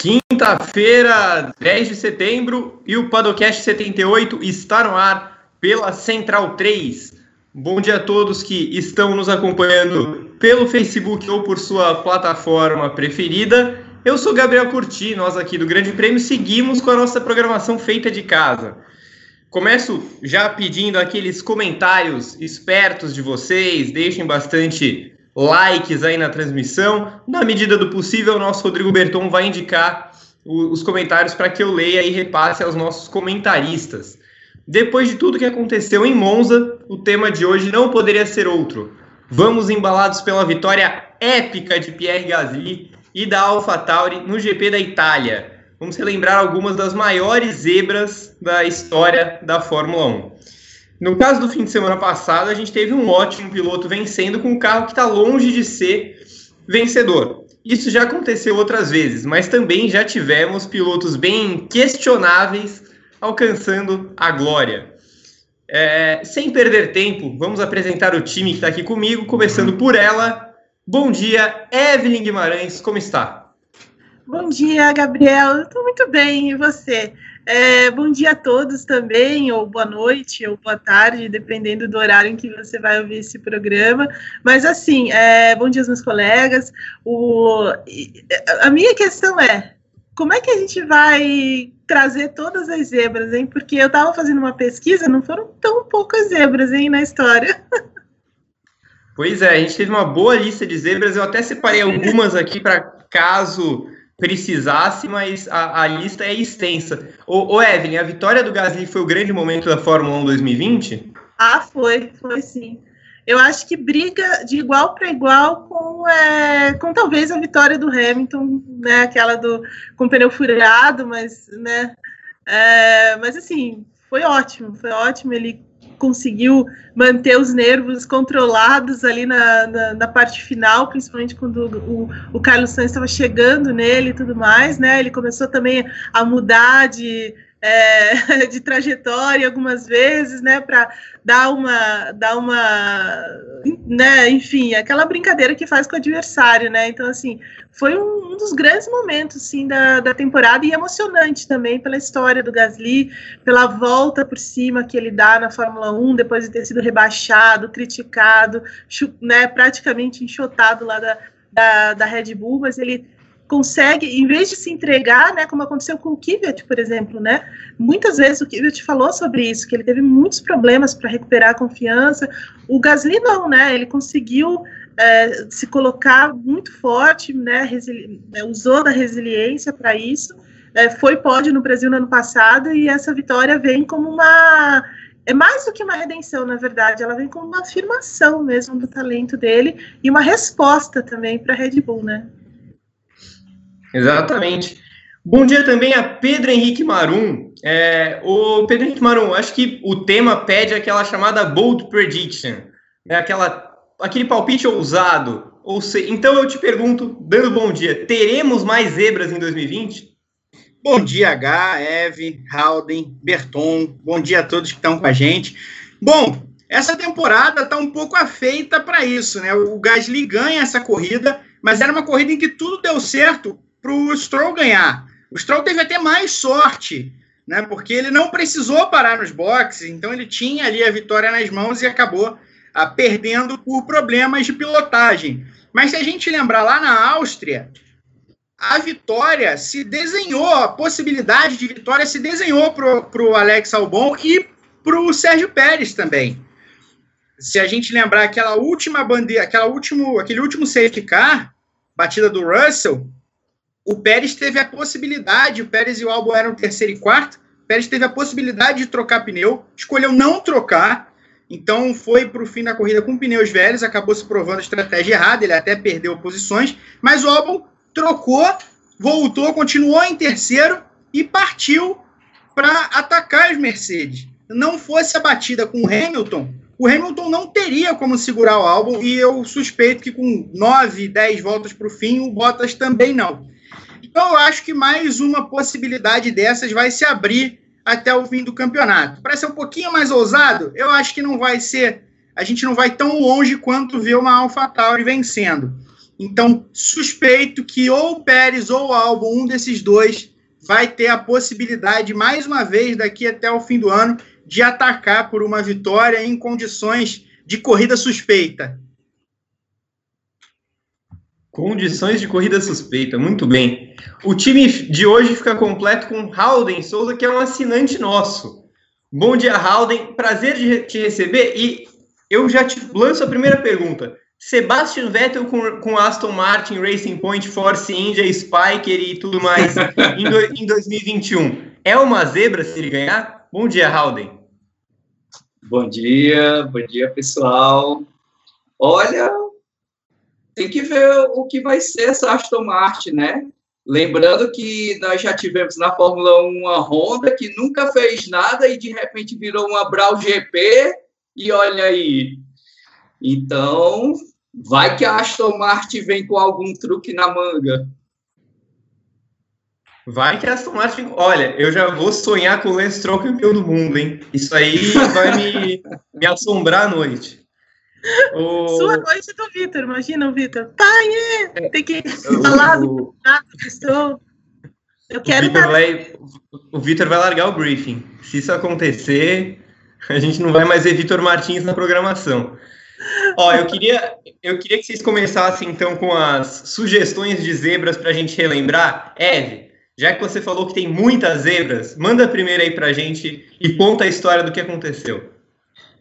Quinta-feira, 10 de setembro, e o Padocast 78 está no ar pela Central 3. Bom dia a todos que estão nos acompanhando pelo Facebook ou por sua plataforma preferida. Eu sou Gabriel Curti, nós aqui do Grande Prêmio seguimos com a nossa programação feita de casa. Começo já pedindo aqueles comentários espertos de vocês, deixem bastante likes aí na transmissão. Na medida do possível, o nosso Rodrigo Berton vai indicar o, os comentários para que eu leia e repasse aos nossos comentaristas. Depois de tudo que aconteceu em Monza, o tema de hoje não poderia ser outro. Vamos embalados pela vitória épica de Pierre Gasly e da AlphaTauri no GP da Itália. Vamos relembrar algumas das maiores zebras da história da Fórmula 1. No caso do fim de semana passado, a gente teve um ótimo piloto vencendo com um carro que está longe de ser vencedor. Isso já aconteceu outras vezes, mas também já tivemos pilotos bem questionáveis alcançando a glória. É, sem perder tempo, vamos apresentar o time que está aqui comigo, começando por ela. Bom dia, Evelyn Guimarães, como está? Bom dia, Gabriel. Estou muito bem, e você? É, bom dia a todos também, ou boa noite, ou boa tarde, dependendo do horário em que você vai ouvir esse programa. Mas, assim, é, bom dia aos meus colegas. O, a minha questão é: como é que a gente vai trazer todas as zebras, hein? Porque eu estava fazendo uma pesquisa, não foram tão poucas zebras, hein, na história. Pois é, a gente teve uma boa lista de zebras, eu até separei algumas aqui para caso precisasse, mas a, a, lista é extensa. Ô, ô, Evelyn, a vitória do Gasly foi o grande momento da Fórmula 1 2020? Ah, foi, foi sim. Eu acho que briga de igual para igual com, é, com talvez a vitória do Hamilton, né? Aquela do com pneu furado, mas, né? É, mas assim, foi ótimo, foi ótimo. Ele conseguiu manter os nervos controlados ali na, na, na parte final, principalmente quando o, o Carlos Sainz estava chegando nele e tudo mais, né? Ele começou também a mudar de, é, de trajetória algumas vezes, né, para dar uma, dar uma, né, enfim, aquela brincadeira que faz com o adversário, né, então, assim, foi um, um dos grandes momentos, sim, da, da temporada e emocionante também pela história do Gasly, pela volta por cima que ele dá na Fórmula 1, depois de ter sido rebaixado, criticado, né, praticamente enxotado lá da, da, da Red Bull, mas ele consegue, em vez de se entregar, né, como aconteceu com o Kvyat, por exemplo, né, muitas vezes o Kvyat falou sobre isso, que ele teve muitos problemas para recuperar a confiança, o Gasly não, né, ele conseguiu é, se colocar muito forte, né, né usou da resiliência para isso, é, foi pódio no Brasil no ano passado e essa vitória vem como uma é mais do que uma redenção, na verdade, ela vem como uma afirmação mesmo do talento dele e uma resposta também para a Red Bull, né? Exatamente. Bom dia também a Pedro Henrique Marum. É, o Pedro Henrique Marum, acho que o tema pede aquela chamada bold prediction, né? aquela, aquele palpite ousado. Ou se, então eu te pergunto, dando bom dia, teremos mais zebras em 2020? Bom dia, H, Eve, Halden, Berton. Bom dia a todos que estão com a gente. Bom, essa temporada está um pouco afeita para isso, né? O Gasly ganha essa corrida, mas era uma corrida em que tudo deu certo para o Stroll ganhar. O Stroll teve até mais sorte, né? Porque ele não precisou parar nos boxes, então ele tinha ali a vitória nas mãos e acabou ah, perdendo por problemas de pilotagem. Mas se a gente lembrar lá na Áustria, a vitória se desenhou, a possibilidade de vitória se desenhou para o Alex Albon e para o Sérgio Pérez também. Se a gente lembrar aquela última bandeira, aquela último, aquele último safety car, batida do Russell, o Pérez teve a possibilidade, o Pérez e o Albon eram terceiro e quarto, o Pérez teve a possibilidade de trocar pneu, escolheu não trocar, então foi para o fim da corrida com pneus velhos, acabou se provando a estratégia errada, ele até perdeu posições, mas o Albon trocou, voltou, continuou em terceiro e partiu para atacar os Mercedes. Não fosse a batida com o Hamilton, o Hamilton não teria como segurar o álbum e eu suspeito que com 9, 10 voltas para o fim, o Bottas também não. Então, eu acho que mais uma possibilidade dessas vai se abrir até o fim do campeonato. Para ser um pouquinho mais ousado, eu acho que não vai ser. A gente não vai tão longe quanto ver uma AlphaTauri vencendo. Então, suspeito que ou o Pérez ou o Albon, um desses dois, vai ter a possibilidade, mais uma vez, daqui até o fim do ano, de atacar por uma vitória em condições de corrida suspeita. Condições de corrida suspeita, muito bem. O time de hoje fica completo com Halden Souza, que é um assinante nosso. Bom dia, Halden. Prazer de te receber. E eu já te lanço a primeira pergunta. Sebastian Vettel com, com Aston Martin, Racing Point, Force India, Spiker e tudo mais em, do, em 2021. É uma zebra se ele ganhar? Bom dia, Halden. Bom dia, bom dia, pessoal. Olha, tem que ver o que vai ser essa Aston Martin, né? Lembrando que nós já tivemos na Fórmula 1 uma Honda que nunca fez nada e de repente virou uma Brau GP e olha aí. Então, vai que a Aston Martin vem com algum truque na manga. Vai que a Aston Martin. Olha, eu já vou sonhar com o Lance Stroll campeão do mundo, hein? Isso aí vai me, me assombrar à noite. O... Sua noite do Vitor, imagina o Vitor. Pai, é, tem que falar do estou. Eu quero. O Vitor vai, o vai largar o briefing. Se isso acontecer, a gente não vai mais ver Vitor Martins na programação. Ó, eu queria, eu queria que vocês começassem então com as sugestões de zebras para a gente relembrar. Eve, já que você falou que tem muitas zebras, manda a primeira aí para a gente e conta a história do que aconteceu.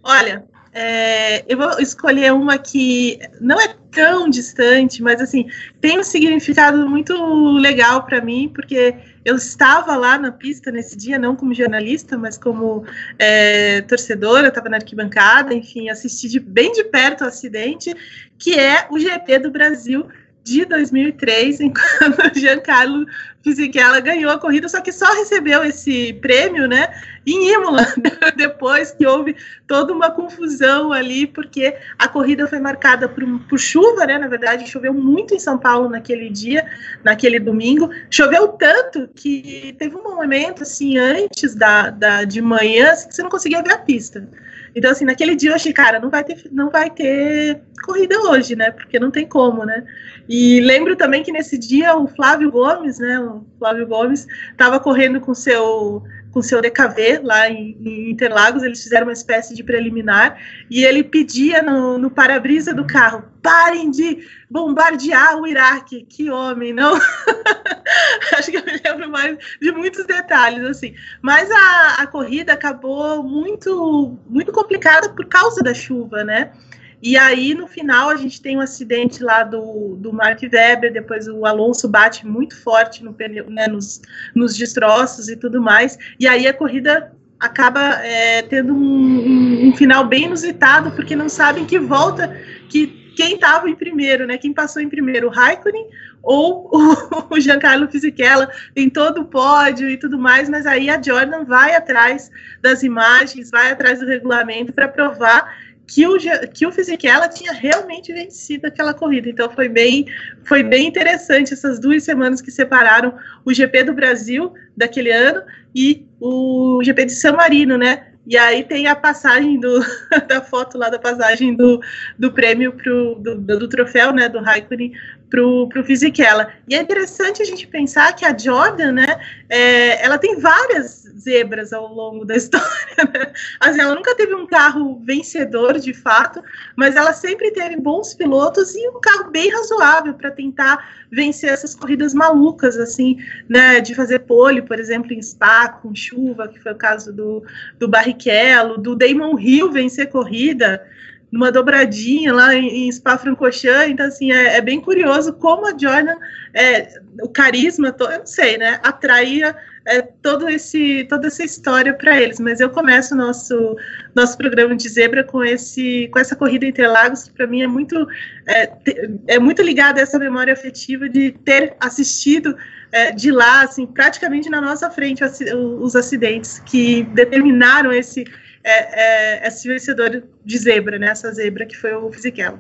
Olha, é, eu vou escolher uma que não é tão distante, mas assim tem um significado muito legal para mim, porque eu estava lá na pista nesse dia, não como jornalista, mas como é, torcedora, estava na arquibancada, enfim, assisti de, bem de perto o acidente, que é o GP do Brasil de 2003, enquanto Giancarlo Fisichella ganhou a corrida, só que só recebeu esse prêmio, né, em Imola, depois que houve toda uma confusão ali, porque a corrida foi marcada por, por, chuva, né, na verdade, choveu muito em São Paulo naquele dia, naquele domingo, choveu tanto que teve um momento, assim, antes da, da de manhã, assim, que você não conseguia ver a pista. Então, assim, naquele dia eu achei, cara, não vai ter, não vai ter corrida hoje, né? Porque não tem como, né? E lembro também que nesse dia o Flávio Gomes, né? O Flávio Gomes estava correndo com seu com seu DKV lá em, em, Interlagos, eles fizeram uma espécie de preliminar e ele pedia no, no para-brisa do carro: parem de bombardear o Iraque. Que homem, não? Acho que eu me lembro mais de muitos detalhes, assim. Mas a, a corrida acabou muito, muito complicada por causa da chuva, né? E aí, no final, a gente tem um acidente lá do, do Mark Webber, depois o Alonso bate muito forte no pneu, né, nos, nos destroços e tudo mais. E aí a corrida acaba é, tendo um, um, um, final bem inusitado, porque não sabem que volta, que quem estava em primeiro, né? Quem passou em primeiro, o Raikkonen ou o, o Giancarlo Fisichella em todo o pódio e tudo mais, mas aí a Jordan vai atrás das imagens, vai atrás do regulamento para provar que o, que o Fisichella tinha realmente vencido aquela corrida. Então foi bem, foi bem interessante essas duas semanas que separaram o GP do Brasil daquele ano e o GP de San Marino, né? E aí tem a passagem do, da foto lá da passagem do, do prêmio pro, do, do troféu, né, do Raikkonen pro, pro Fisichella. E é interessante a gente pensar que a Jordan, né, é, ela tem várias zebras ao longo da história. Né? Assim, ela nunca teve um carro vencedor de fato, mas ela sempre teve bons pilotos e um carro bem razoável para tentar vencer essas corridas malucas, assim, né, de fazer pole, por exemplo, em Spa com chuva, que foi o caso do, do Barrichello, do Damon Hill vencer corrida numa dobradinha lá em, em Spa-Francorchamps, então assim, é, é, bem curioso como a Jordan, é, o carisma, eu não sei, né, atraía é, todo esse, toda essa história para eles, mas eu começo o nosso, nosso programa de zebra com, esse, com essa corrida Interlagos, que para mim é muito, é, é muito ligada a essa memória afetiva de ter assistido é, de lá, assim, praticamente na nossa frente, os acidentes que determinaram esse é, é, esse vencedor de zebra, né? Essa zebra que foi o Fisichella.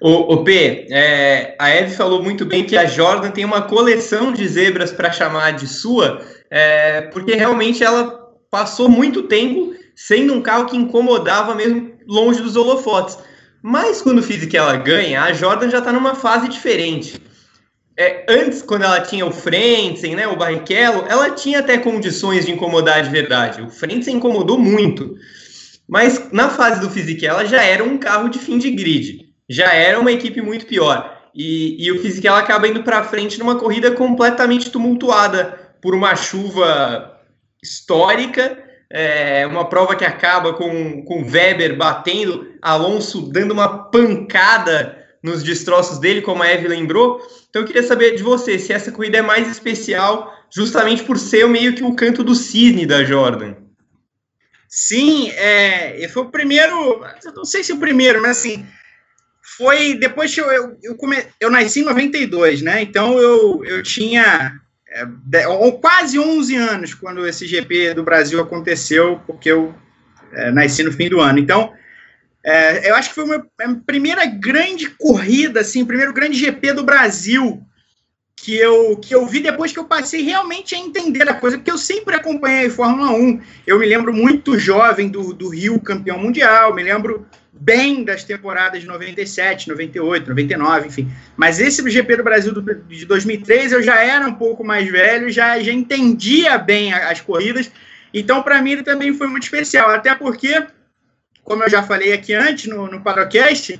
O, o P, é, a Eve falou muito bem que a Jordan tem uma coleção de zebras para chamar de sua, é, porque realmente ela passou muito tempo sendo um carro que incomodava mesmo longe dos holofotes. Mas quando o Fisichella ganha, a Jordan já está numa fase diferente. É, antes, quando ela tinha o Frentzen, né, o Barrichello, ela tinha até condições de incomodar de verdade. O Frentzen incomodou muito. Mas na fase do Fisichella já era um carro de fim de grid. Já era uma equipe muito pior. E, e o Fisichella acaba indo para frente numa corrida completamente tumultuada por uma chuva histórica é uma prova que acaba com, com Weber batendo, Alonso dando uma pancada nos destroços dele, como a Eve lembrou. Então eu queria saber de você se essa corrida é mais especial, justamente por ser meio que o canto do cisne da Jordan. Sim, é, foi o primeiro, não sei se o primeiro, mas assim, foi depois que eu, eu, eu, come, eu nasci em 92, né? Então eu, eu tinha é, quase 11 anos quando esse GP do Brasil aconteceu, porque eu é, nasci no fim do ano. Então, é, eu acho que foi uma, a primeira grande corrida, assim, primeiro grande GP do Brasil que eu, que eu vi depois que eu passei realmente a entender a coisa, porque eu sempre acompanhei Fórmula 1. Eu me lembro muito jovem do, do Rio campeão mundial, me lembro bem das temporadas de 97, 98, 99, enfim. Mas esse GP do Brasil de 2003 eu já era um pouco mais velho, já, já entendia bem as corridas. Então, para mim, ele também foi muito especial. Até porque, como eu já falei aqui antes no, no Padocast,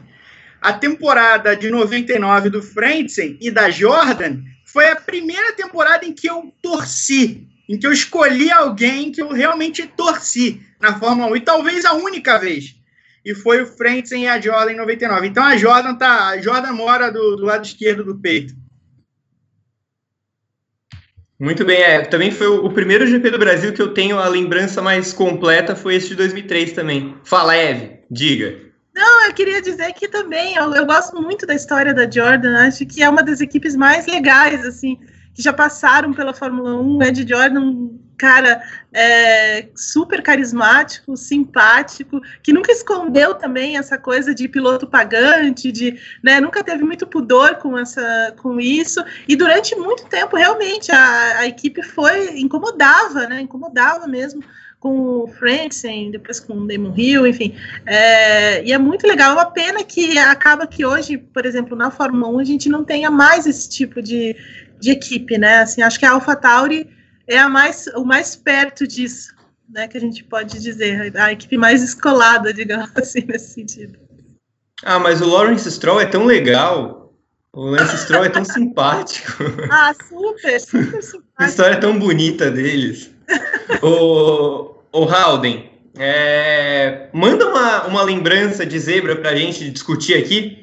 a temporada de 99 do Frentzen e da Jordan foi a primeira temporada em que eu torci, em que eu escolhi alguém que eu realmente torci na Fórmula 1, e talvez a única vez e foi o Frentzen e a Jordan em 99. Então a Jordan tá, a Jordan mora do, do lado esquerdo do peito. Muito bem, é, também foi o, o, primeiro GP do Brasil que eu tenho a lembrança mais completa foi esse de 2003 também. Fala, Eve, diga. Não, eu queria dizer que também eu, eu gosto muito da história da Jordan, acho que é uma das equipes mais legais, assim, que já passaram pela Fórmula 1. Ed Jordan cara é, super carismático, simpático, que nunca escondeu também essa coisa de piloto pagante, de né, nunca teve muito pudor com essa com isso. E durante muito tempo, realmente, a, a equipe foi incomodava, né? Incomodava mesmo com o Franksen, depois com o Damon Hill, enfim. É, e é muito legal. É uma pena que acaba que hoje, por exemplo, na Fórmula 1, a gente não tenha mais esse tipo de, de equipe, né? Assim, acho que a AlphaTauri é a mais, o mais perto disso, né, que a gente pode dizer, a equipe mais escolada, digamos assim, nesse sentido. Ah, mas o Lawrence Stroll é tão legal, o Lance Stroll é tão simpático. Ah, super, super simpático. A história é tão bonita deles. o, o Halden, é, manda uma, uma lembrança de zebra para a gente discutir aqui.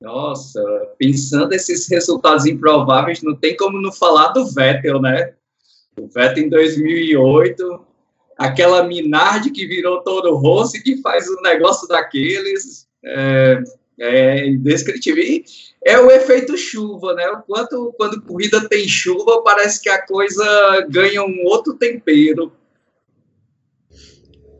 Nossa, pensando esses resultados improváveis, não tem como não falar do Vettel, né? O Vettel em 2008, aquela Minardi que virou todo Rossi, que faz um negócio daqueles, é, é indescritível. É o efeito chuva, né? O quanto, quando corrida tem chuva, parece que a coisa ganha um outro tempero.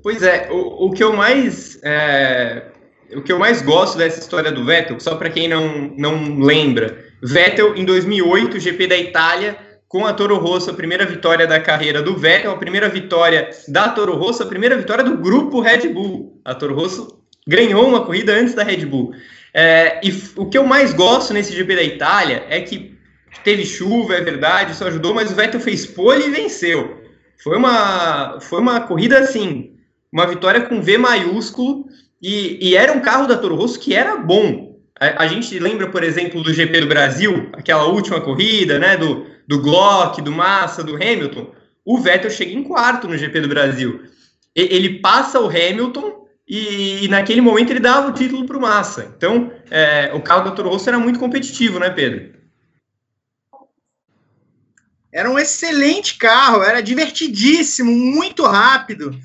Pois é, o, o que eu mais é, o que eu mais gosto dessa história do Vettel, só para quem não, não lembra, Vettel em 2008, GP da Itália, com a Toro Rosso, a primeira vitória da carreira do Vettel, a primeira vitória da Toro Rosso, a primeira vitória do grupo Red Bull. A Toro Rosso ganhou uma corrida antes da Red Bull. É, e o que eu mais gosto nesse GP da Itália é que teve chuva, é verdade, isso ajudou, mas o Vettel fez pole e venceu. Foi uma, foi uma corrida assim, uma vitória com V maiúsculo. E, e, era um carro da Toro Rosso que era bom. A, a, gente lembra, por exemplo, do GP do Brasil, aquela última corrida, né? Do, do Glock, do Massa, do Hamilton. O Vettel chega em quarto no GP do Brasil. E, ele passa o Hamilton e, e, naquele momento ele dava o título para o Massa. Então, é, o carro da Toro Rosso era muito competitivo, né, Pedro? Era um excelente carro, era divertidíssimo, muito rápido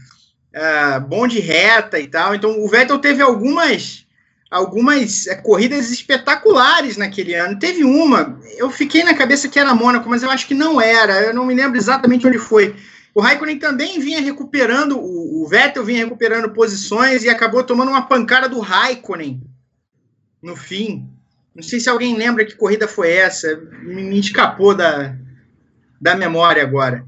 uh, bom de reta e tal. Então o Vettel teve algumas algumas é, corridas espetaculares naquele ano. Teve uma, eu fiquei na cabeça que era Mônaco, mas eu acho que não era. Eu não me lembro exatamente onde foi. O Raikkonen também vinha recuperando, o, o Vettel vinha recuperando posições e acabou tomando uma pancada do Raikkonen no fim. Não sei se alguém lembra que corrida foi essa, me, me escapou da, da memória agora.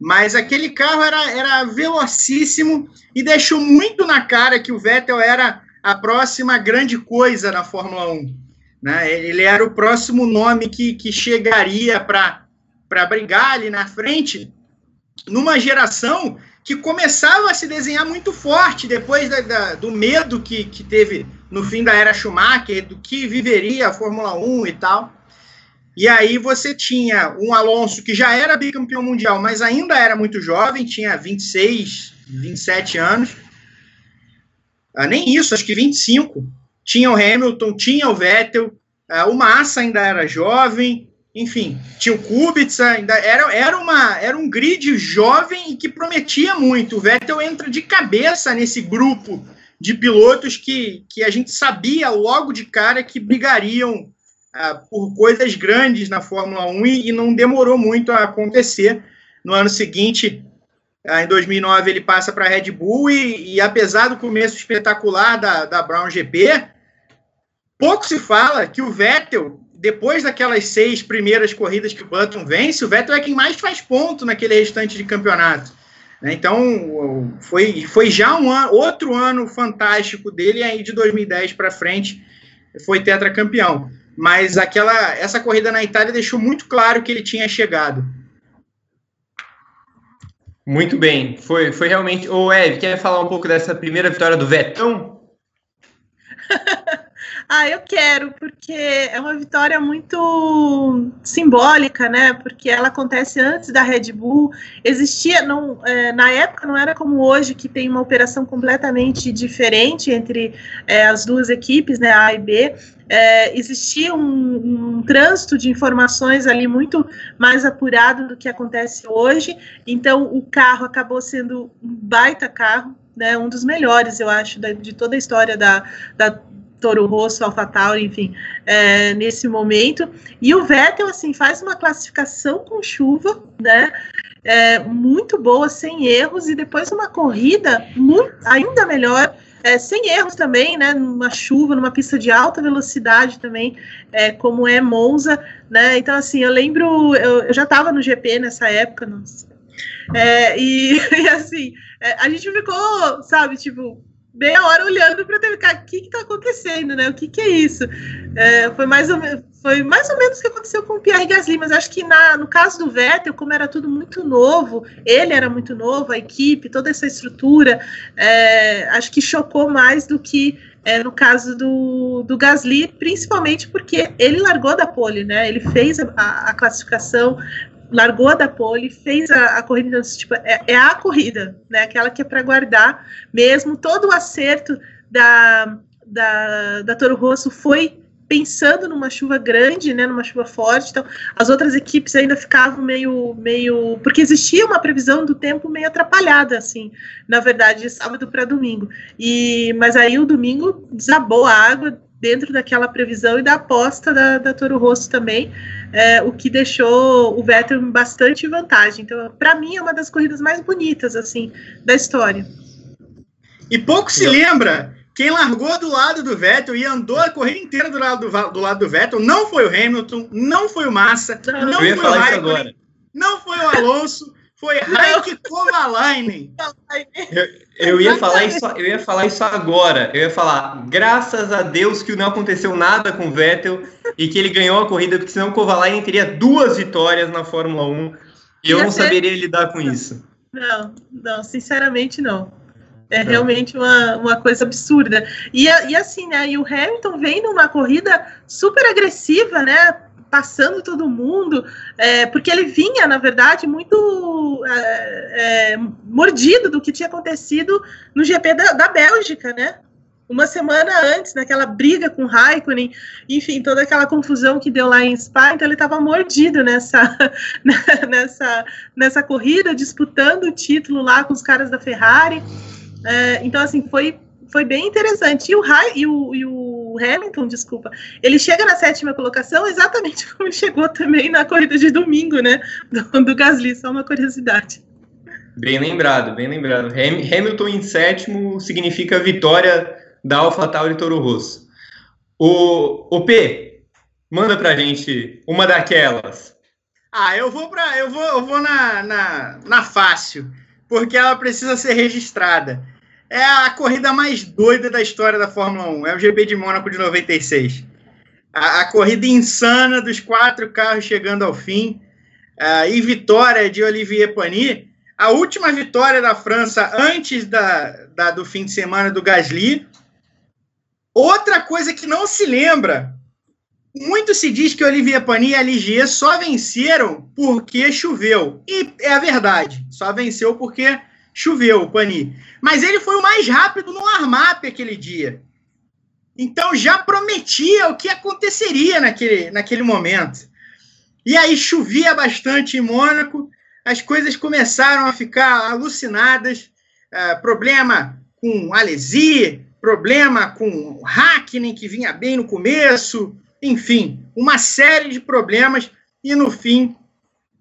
Mas aquele carro era, era velocíssimo e deixou muito na cara que o Vettel era a próxima grande coisa na Fórmula 1. Né? Ele era o próximo nome que, que chegaria para brigar ali na frente, numa geração que começava a se desenhar muito forte depois da, da, do medo que, que teve no fim da era Schumacher, do que viveria a Fórmula 1 e tal. E aí você tinha um Alonso que já era bicampeão mundial, mas ainda era muito jovem, tinha 26, 27 anos. Ah, nem isso, acho que 25. Tinha o Hamilton, tinha o Vettel, ah, o Massa ainda era jovem, enfim, tinha o Kubica, ainda era, era, uma, era um grid jovem e que prometia muito. O Vettel entra de cabeça nesse grupo de pilotos que, que a gente sabia logo de cara que brigariam por coisas grandes na Fórmula 1 e, não demorou muito a acontecer. No ano seguinte, uh, em 2009, ele passa para a Red Bull e, e, apesar do começo espetacular da, da Brown GP, pouco se fala que o Vettel, depois daquelas seis primeiras corridas que o Button vence, o Vettel é quem mais faz ponto naquele restante de campeonato. Né? Então, foi, foi já um ano, outro ano fantástico dele, e aí de 2010 para frente foi tetracampeão mas aquela essa corrida na Itália deixou muito claro que ele tinha chegado. Muito bem, foi, foi realmente. Ô, Eve, quer falar um pouco dessa primeira vitória do Vetão? Ah, eu quero, porque é uma vitória muito simbólica, né? Porque ela acontece antes da Red Bull. Existia, não, é, na época, não era como hoje, que tem uma operação completamente diferente entre é, as duas equipes, né? A e B. É, existia um, um, trânsito de informações ali muito mais apurado do que acontece hoje. Então, o carro acabou sendo um baita carro, né, um dos melhores, eu acho, da, de toda a história da, da, Toro Rosso, AlphaTauri, enfim, é, nesse momento. E o Vettel, assim, faz uma classificação com chuva, né? É, muito boa, sem erros, e depois uma corrida muito, ainda melhor, é, sem erros também, né? Numa chuva, numa pista de alta velocidade também, é, como é Monza, né? Então, assim, eu lembro, eu, eu já estava no GP nessa época, nossa. É, e, e, assim, é, a gente ficou, sabe, tipo, meia hora olhando para ter o que está acontecendo, né? O que, que é isso? É, foi, mais ou, foi mais ou menos o que aconteceu com o Pierre Gasly, mas acho que na, no caso do Vettel, como era tudo muito novo, ele era muito novo, a equipe, toda essa estrutura, é, acho que chocou mais do que é, no caso do, do Gasly, principalmente porque ele largou da pole, né? Ele fez a, a classificação, largou da pole, fez a, a corrida, tipo, é, é, a corrida, né? Aquela que é para guardar mesmo. Todo o acerto da, da, da Toro Rosso foi pensando numa chuva grande, né, numa chuva forte. Então, as outras equipes ainda ficavam meio, meio, porque existia uma previsão do tempo meio atrapalhada, assim, na verdade, de sábado para domingo. E, mas aí o domingo desabou a água dentro daquela previsão e da aposta da, da Toro Rosso também é, o que deixou o Vettel em bastante vantagem. Então, para mim, é uma das corridas mais bonitas assim da história. E pouco se lembra quem largou do lado do Vettel e andou a corrida inteira do lado do, do lado do Vettel não foi o Hamilton, não foi o Massa, não, não foi o Raikkonen, não foi o Alonso, foi Raik Kovalainen. Eu, eu, ia falar isso, eu ia falar isso agora. Eu ia falar, graças a Deus que não aconteceu nada com o Vettel e que ele ganhou a corrida, porque senão o Kovalainen teria duas vitórias na Fórmula 1 e eu não saberia lidar com isso. Não, não, sinceramente não. É realmente uma, uma coisa absurda. E, e assim, né? E o Hamilton vem numa corrida super agressiva, né? Passando todo mundo, é, porque ele vinha, na verdade, muito é, é, mordido do que tinha acontecido no GP da, da Bélgica, né? Uma semana antes, naquela briga com Raikkonen, enfim, toda aquela confusão que deu lá em Spa, então ele estava mordido nessa, nessa, nessa corrida, disputando o título lá com os caras da Ferrari. É, então, assim, foi foi bem interessante. E o, e o, e o Hamilton, desculpa, ele chega na sétima colocação exatamente como chegou também na corrida de domingo, né? Do, do Gasly, só uma curiosidade. Bem lembrado, bem lembrado. Hamilton em sétimo significa vitória da AlphaTauri Toro Rosso. O, o P, manda pra gente uma daquelas. Ah, eu vou para eu vou, eu vou na, na, na fácil, porque ela precisa ser registrada. É a corrida mais doida da história da Fórmula 1. É o GP de Mônaco de 96. A, a corrida insana dos quatro carros chegando ao fim. Uh, e vitória de Olivier Panis. A última vitória da França antes da, da, do fim de semana do Gasly. Outra coisa que não se lembra muito se diz que Olivier Panis e a Ligier só venceram porque choveu. E é a verdade. Só venceu porque choveu o Panis. Mas ele foi o mais rápido no armap aquele dia. Então já prometia o que aconteceria naquele, naquele momento. E aí chovia bastante em Mônaco, as coisas começaram a ficar alucinadas. Uh, problema com Alesi, problema com Hackney, que vinha bem no começo, enfim, uma série de problemas e no fim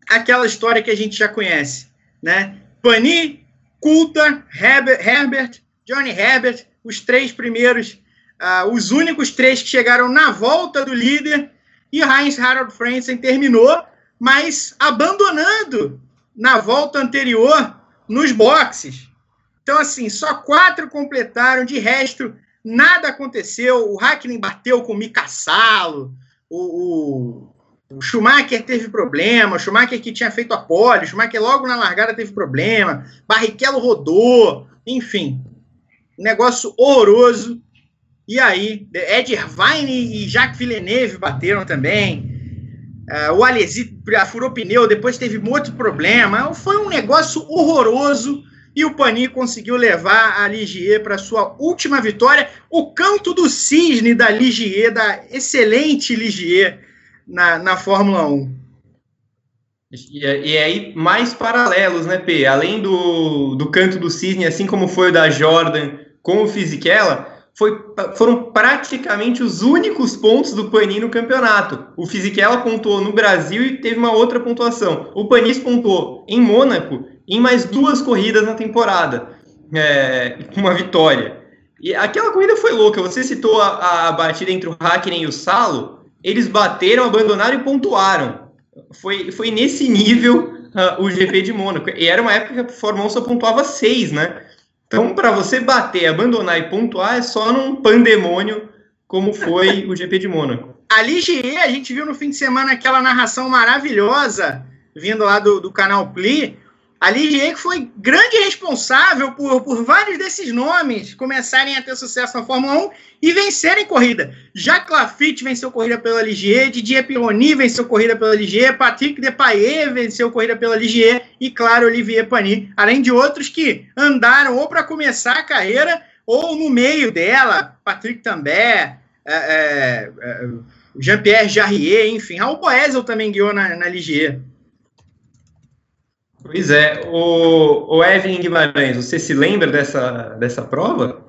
aquela história que a gente já conhece, né? Pani, Coulter, Herbert, Herbert, Johnny Herbert, os três primeiros, uh, os únicos três que chegaram na volta do líder e Heinz Harald Frentzen terminou, mas abandonando na volta anterior nos boxes. Então, assim, só quatro completaram, de resto, nada aconteceu. O Hackney bateu com o Mika Salo, o, o, Schumacher teve problema, Schumacher que tinha feito a pole, Schumacher logo na largada teve problema, Barrichello rodou, enfim, negócio horroroso. E aí, Ed Irvine e Jacques Villeneuve bateram também. Uh, o Alesi furou pneu, depois teve muito problema. Foi um negócio horroroso e o Pani conseguiu levar a Ligier para sua última vitória. O canto do cisne da Ligier, da excelente Ligier na, na Fórmula 1. E, e aí, mais paralelos, né, P? Além do, do canto do cisne, assim como foi o da Jordan com o Fisichella, foi, foram praticamente os únicos pontos do Pani no campeonato. O Fisichella pontuou no Brasil e teve uma outra pontuação. O Panis pontuou em Mônaco em mais duas corridas na temporada, é, uma vitória. E aquela corrida foi louca. Você citou a, a batida entre o Hakkinen e o Salo. Eles bateram, abandonaram e pontuaram. Foi, foi nesse nível uh, o GP de Mônaco. E era uma época que a Fórmula 1 só pontuava seis, né? Então, para você bater, abandonar e pontuar é só num pandemônio como foi o GP de Mônaco. A Ligier, a gente viu no fim de semana aquela narração maravilhosa vindo lá do, do canal Pli, a Ligier que foi grande responsável por, por vários desses nomes começarem a ter sucesso na Fórmula 1 e vencerem corrida. Jacques Lafitte venceu corrida pela Ligier, Didier Pironi venceu corrida pela Ligier, Patrick Depailler venceu corrida pela Ligier e, claro, Olivier Panis, além de outros que andaram ou para começar a carreira ou no meio dela, Patrick També, é, é, é, Jean-Pierre Jarrier, enfim. Raul Poesel também guiou na, na Ligier. Pois é. O, o Evelyn Guimarães, você se lembra dessa, dessa prova?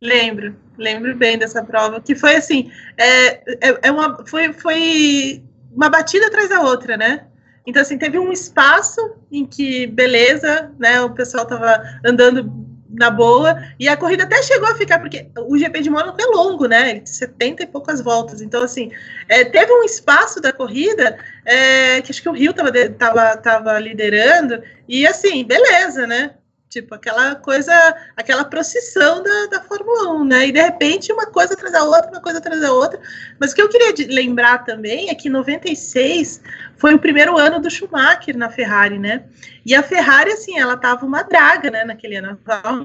Lembro, lembro bem dessa prova, que foi assim, é, é, é, uma, foi, foi uma batida atrás da outra, né? Então, assim, teve um espaço em que, beleza, né, o pessoal tava andando na boa, e a corrida até chegou a ficar, porque o GP de Mônaco é longo, né? 70 e poucas voltas. Então, assim, é, teve um espaço da corrida é, que acho que o Rio tava, tava, tava liderando, e assim, beleza, né? Tipo, aquela coisa, aquela procissão da, da Fórmula 1, né? E de repente uma coisa atrás da outra, uma coisa atrás da outra. Mas o que eu queria lembrar também é que 96 foi o primeiro ano do Schumacher na Ferrari, né? E a Ferrari, assim, ela tava uma draga, né, naquele ano,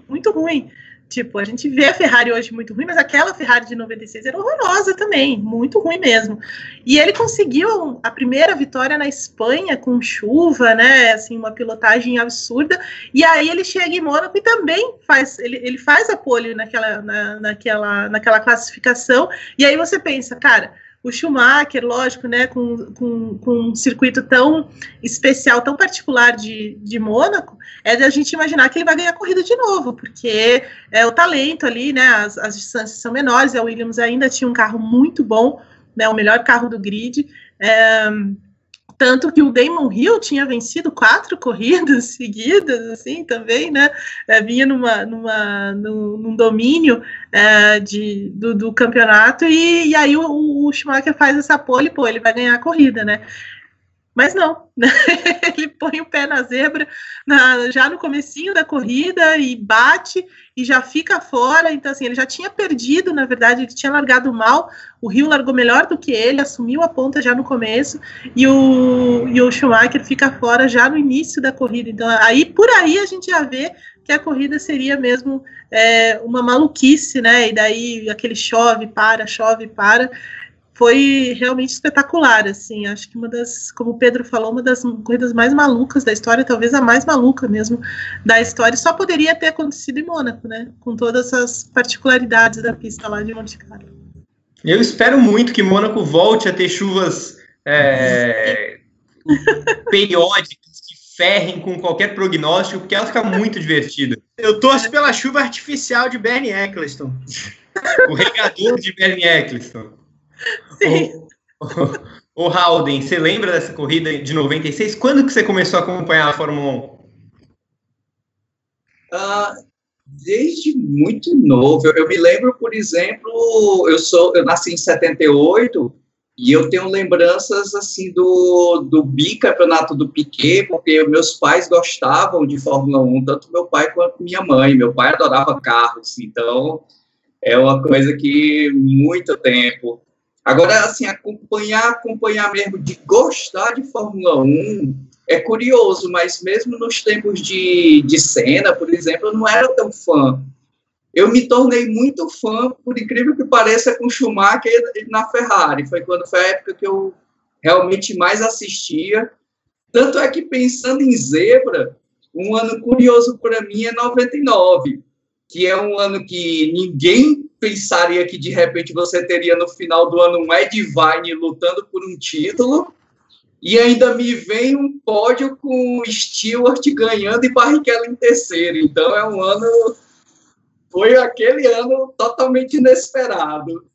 muito ruim. Tipo, a gente vê a Ferrari hoje muito ruim, mas aquela Ferrari de 96 era horrorosa também, muito ruim mesmo. E ele conseguiu a primeira vitória na Espanha com chuva, né? Assim, uma pilotagem absurda. E aí ele chega em Mônaco e também faz, ele, ele faz a pole naquela, na, naquela, naquela classificação. E aí você pensa, cara, o Schumacher, lógico, né, com, com, com, um circuito tão especial, tão particular de, de Mônaco, é da gente imaginar que ele vai ganhar a corrida de novo, porque é o talento ali, né, as, as distâncias são menores, a Williams ainda tinha um carro muito bom, né, o melhor carro do grid, é, tanto que o Damon Hill tinha vencido quatro corridas seguidas, assim, também, né? É, vinha numa, numa, num, num domínio é, de, do, do campeonato, e, e aí o, o, Schumacher faz essa pole, pô, ele vai ganhar a corrida, né? Mas não, né? ele põe o pé na zebra na, já no comecinho da corrida e bate e já fica fora. Então, assim, ele já tinha perdido, na verdade, ele tinha largado mal. O Rio largou melhor do que ele, assumiu a ponta já no começo, e o, e o Schumacher fica fora já no início da corrida. Então, aí por aí a gente já vê que a corrida seria mesmo é, uma maluquice, né? E daí aquele chove, para, chove, para foi realmente espetacular, assim, acho que uma das, como o Pedro falou, uma das corridas mais malucas da história, talvez a mais maluca mesmo da história, só poderia ter acontecido em Mônaco, né, com todas as particularidades da pista lá de Monte Carlo. Eu espero muito que Mônaco volte a ter chuvas é, periódicas que ferrem com qualquer prognóstico, porque ela fica muito divertida. Eu torço pela chuva artificial de Bernie Eccleston. o regador de Bernie Eccleston. Sim. O, o, Halden, você lembra dessa corrida de 96? Quando que você começou a acompanhar a Fórmula 1? Ah, desde muito novo. Eu, eu, me lembro, por exemplo, eu sou, eu nasci em 78 e eu tenho lembranças assim do, do bicampeonato do Piquet, porque meus pais gostavam de Fórmula 1, tanto meu pai quanto minha mãe. Meu pai adorava carros, então é uma coisa que muito tempo. Agora, assim, acompanhar, acompanhar mesmo, de gostar de Fórmula 1, é curioso, mas mesmo nos tempos de, de cena, por exemplo, eu não era tão fã. Eu me tornei muito fã, por incrível que pareça, com Schumacher na Ferrari. Foi quando foi a época que eu realmente mais assistia. Tanto é que, pensando em Zebra, um ano curioso para mim é 99, que é um ano que ninguém pensaria que de repente você teria no final do ano um Ed Vine lutando por um título e ainda me vem um pódio com Stewart ganhando e Barrichello em terceiro. Então é um ano foi aquele ano totalmente inesperado.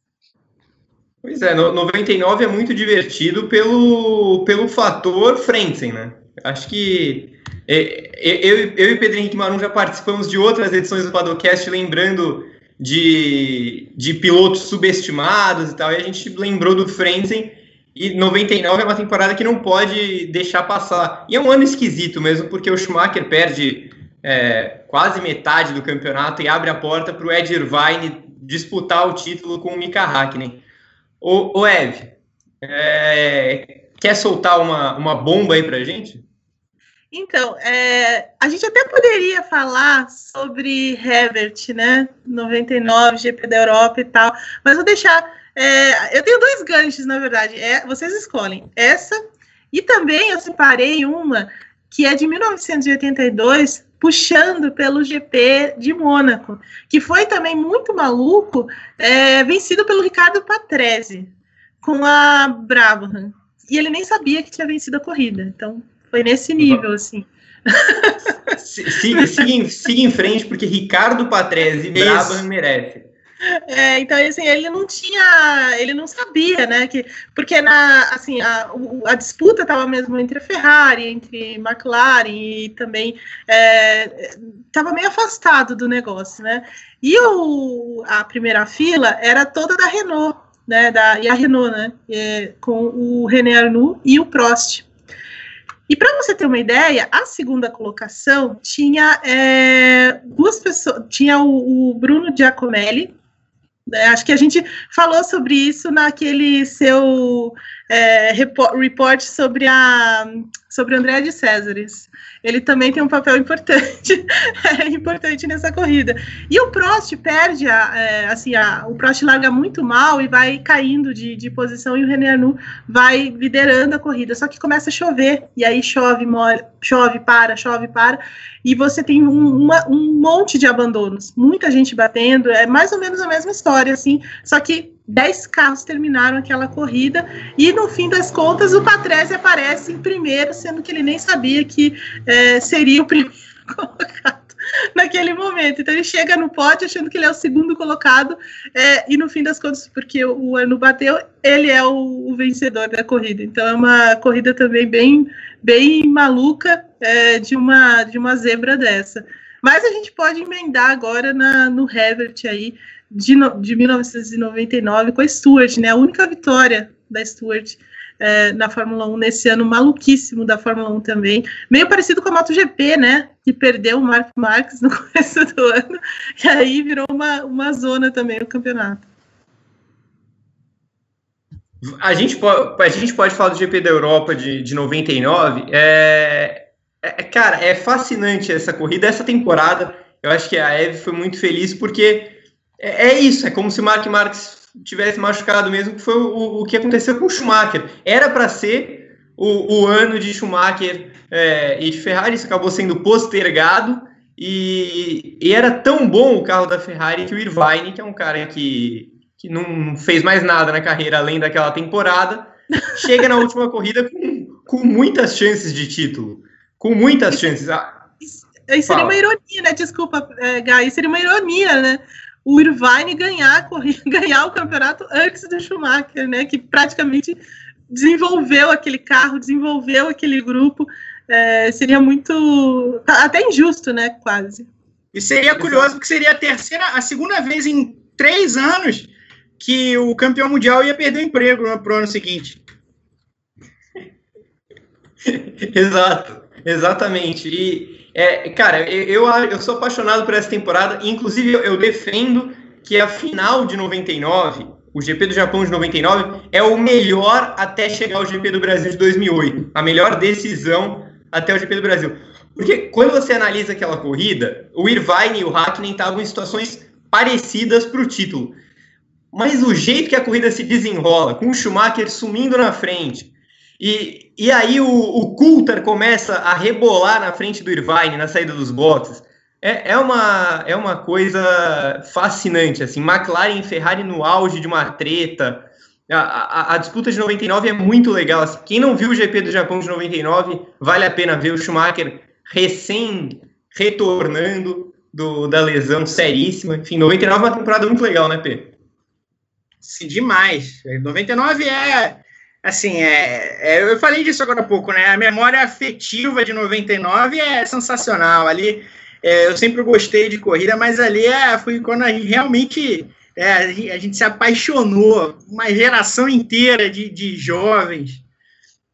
Pois é, no, 99 é muito divertido pelo, pelo fator Frentzen, né? Acho que é, é, eu, eu e Pedro Henrique Marum já participamos de outras edições do Padocast, lembrando de, de pilotos subestimados e tal, e a gente lembrou do Frenzen, e 99 é uma temporada que não pode deixar passar. E é um ano esquisito mesmo, porque o Schumacher perde é, quase metade do campeonato e abre a porta para o Ed Irvine disputar o título com o Mika Hakkinen. O, o Ev, é, quer soltar uma, uma bomba aí para gente? Então, é, a gente até poderia falar sobre Herbert, né? 99, GP da Europa e tal, mas vou deixar. É, eu tenho dois ganchos, na verdade. É, vocês escolhem essa e também eu separei uma que é de 1982, puxando pelo GP de Mônaco, que foi também muito maluco, é, vencido pelo Ricardo Patrese com a Brabham. E ele nem sabia que tinha vencido a corrida. Então, foi nesse nível, assim. siga, siga, em, siga em frente, porque Ricardo Patrese Brabham merece. É, então assim, ele não tinha, ele não sabia, né, que porque na assim a, a disputa estava mesmo entre a Ferrari, entre McLaren e também estava é, meio afastado do negócio, né? E o, a primeira fila era toda da Renault, né, da e a Renault, né, é, com o René Arnoux e o Prost. E para você ter uma ideia, a segunda colocação tinha é, duas pessoas, tinha o, o Bruno Giacomelli, né, acho que a gente falou sobre isso naquele seu é, report sobre a sobre André de Césares ele também tem um papel importante, é importante nessa corrida. E o Prost perde, a, é, assim, a, o Prost larga muito mal e vai caindo de, de posição e o René Arnoux vai liderando a corrida. Só que começa a chover e aí chove, chove, para, chove, para e você tem um, uma, um monte de abandonos, muita gente batendo, é mais ou menos a mesma história, assim, só que 10 carros terminaram aquela corrida e no fim das contas o Patrese aparece em primeiro, sendo que ele nem sabia que é, seria o primeiro colocado naquele momento. Então ele chega no pódio achando que ele é o segundo colocado é, e no fim das contas, porque o ano bateu, ele é o, o, vencedor da corrida. Então é uma corrida também bem, bem maluca é, de uma de uma zebra dessa. Mas a gente pode emendar agora na, no Herbert aí, de, de 1999 com a Stuart, né? A única vitória da Stuart é, na Fórmula 1 nesse ano maluquíssimo da Fórmula 1 também. Meio parecido com a MotoGP, né? Que perdeu o Mark Marques no começo do ano, e aí virou uma, uma zona também o campeonato. A gente, pode, a gente pode falar do GP da Europa de, de 99. É, é, cara, é fascinante essa corrida, essa temporada. Eu acho que a Eve foi muito feliz porque é, é isso, é como se o Mark Marques tivesse machucado mesmo, que foi o, o que aconteceu com o Schumacher. Era para ser o, o, ano de Schumacher é, e de Ferrari, isso acabou sendo postergado. E, e, era tão bom o carro da Ferrari que o Irvine, que é um cara que, que não fez mais nada na carreira além daquela temporada, chega na última corrida com, com muitas chances de título. Com muitas chances. Ah, isso, isso seria uma ironia, né? Desculpa, é, Gai, seria uma ironia, né? O Irvine ganhar, ganhar o campeonato antes do Schumacher, né? Que praticamente desenvolveu aquele carro, desenvolveu aquele grupo. É, seria muito. Até injusto, né? Quase. E seria curioso porque seria a terceira, a segunda vez em três anos que o campeão mundial ia perder o emprego no ano seguinte. Exato, exatamente. E é, cara, eu, eu sou apaixonado por essa temporada, inclusive eu, defendo que a final de 99, o GP do Japão de 99, é o melhor até chegar ao GP do Brasil de 2008. A melhor decisão até o GP do Brasil. Porque quando você analisa aquela corrida, o Irvine e o Hakkinen estavam em situações parecidas para o título. Mas o jeito que a corrida se desenrola, com o Schumacher sumindo na frente, e, e aí o, o Coulter começa a rebolar na frente do Irvine, na saída dos boxes. É, é, uma, é uma coisa fascinante, assim, McLaren e Ferrari no auge de uma treta. A, a, a, disputa de 99 é muito legal. Assim, quem não viu o GP do Japão de 99, vale a pena ver o Schumacher recém retornando do, da lesão seríssima. Enfim, 99 é uma temporada muito legal, né, P? Sim, demais. 99 é assim, é, é, eu falei disso agora há pouco, né? A memória afetiva de 99 é sensacional. Ali, é, eu sempre gostei de corrida, mas ali é, foi quando a gente realmente é, a gente se apaixonou, uma geração inteira de, de jovens.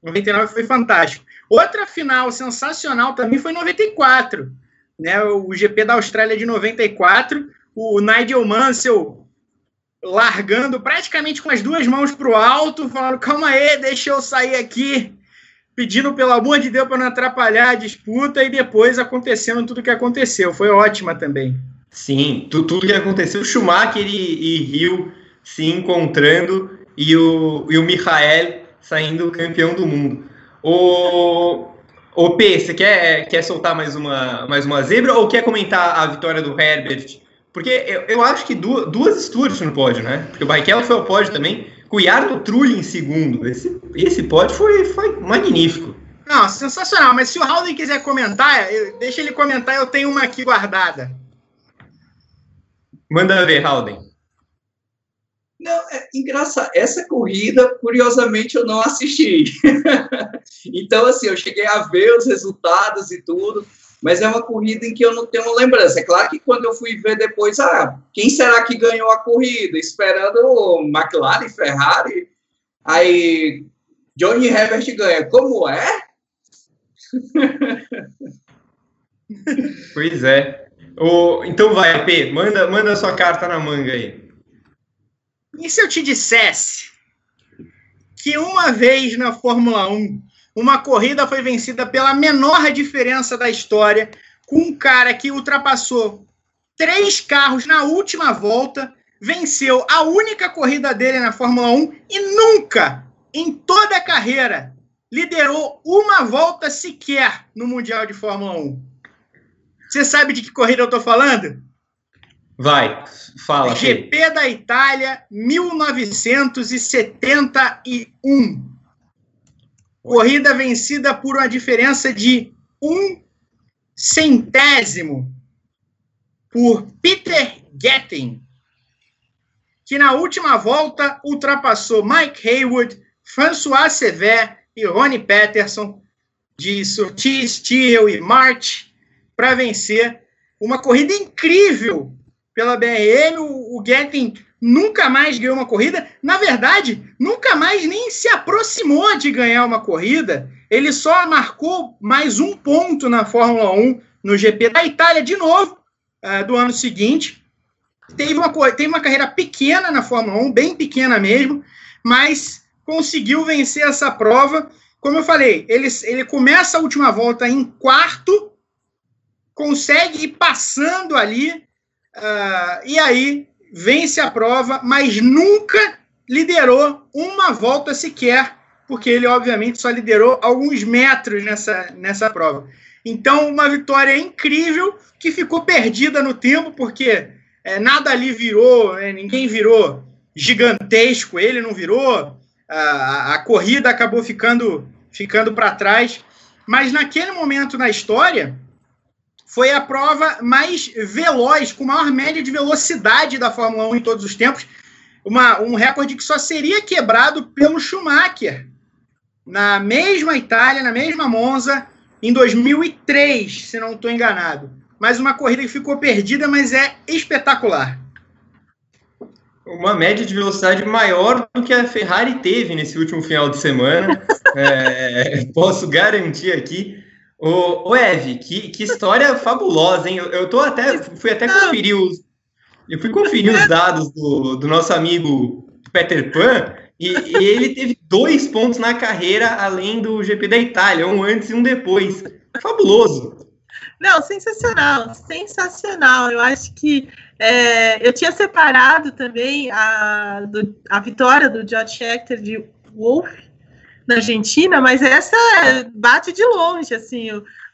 99 foi fantástico. Outra final sensacional também foi 94, né? O GP da Austrália de 94, o Nigel Mansell largando praticamente com as duas mãos para o alto, falando: calma aí, deixa eu sair aqui, pedindo pelo amor de Deus para não atrapalhar a disputa, e depois acontecendo tudo que aconteceu. Foi ótima também. Sim, tu, tudo que aconteceu, Schumacher e, e Rio se encontrando e o, e o Michael saindo campeão do mundo. O, o P, você quer, quer soltar mais uma, mais uma zebra ou quer comentar a vitória do Herbert porque eu, eu acho que duas, duas Stuart no pódio, né? Porque o Barrichello foi ao pódio também, com o Yardo Trulli em segundo. Esse, esse pódio foi, foi magnífico. Não, sensacional. Mas se o Haldane quiser comentar, eu, deixa ele comentar, eu tenho uma aqui guardada. Manda ver, Haldane. Não, é engraçado. Essa corrida, curiosamente, eu não assisti. então, assim, eu cheguei a ver os resultados e tudo mas é uma corrida em que eu não tenho lembrança. É claro que quando eu fui ver depois, ah, quem será que ganhou a corrida? Esperando McLaren, Ferrari, aí Johnny Herbert ganha. Como é? pois é. O, então vai, P, manda, manda a sua carta na manga aí. E se eu te dissesse que uma vez na Fórmula 1 uma corrida foi vencida pela menor diferença da história, com um cara que ultrapassou três carros na última volta, venceu a única corrida dele na Fórmula 1 e nunca, em toda a carreira, liderou uma volta sequer no Mundial de Fórmula 1. Você sabe de que corrida eu estou falando? Vai, fala. GP da Itália, 1971. Corrida vencida por uma diferença de um centésimo por Peter Getting, que na última volta ultrapassou Mike Haywood, François Sever e Ronnie Peterson de Surtees, Steele e March para vencer uma corrida incrível pela BRM. O, o Getting nunca mais ganhou uma corrida. Na verdade, nunca mais nem se aproximou de ganhar uma corrida. Ele só marcou mais um ponto na Fórmula 1 no GP da Itália de novo, uh, do ano seguinte. Teve uma, teve uma carreira pequena na Fórmula 1, bem pequena mesmo, mas conseguiu vencer essa prova. Como eu falei, ele, ele começa a última volta em quarto, consegue ir passando ali, uh, e aí vence a prova, mas nunca liderou uma volta sequer, porque ele, obviamente, só liderou alguns metros nessa, nessa prova. Então, uma vitória incrível que ficou perdida no tempo, porque é, nada ali virou, né, ninguém virou gigantesco, ele não virou, a, a corrida acabou ficando, ficando para trás. Mas naquele momento na história, foi a prova mais veloz, com maior média de velocidade da Fórmula 1 em todos os tempos. Uma, um recorde que só seria quebrado pelo Schumacher na mesma Itália, na mesma Monza, em 2003, se não estou enganado. Mais uma corrida que ficou perdida, mas é espetacular. Uma média de velocidade maior do que a Ferrari teve nesse último final de semana. é, posso garantir aqui. Ô, ô Eve, que, que história fabulosa, hein? Eu, eu tô até, fui até conferir os, eu fui conferir os dados do, do nosso amigo Peter Pan e, e, ele teve dois pontos na carreira além do GP da Itália, um antes e um depois. Fabuloso. Não, sensacional, sensacional. Eu acho que é, eu tinha separado também a, do, a vitória do George Scheckter de Wolf na Argentina, mas essa bate de longe, assim,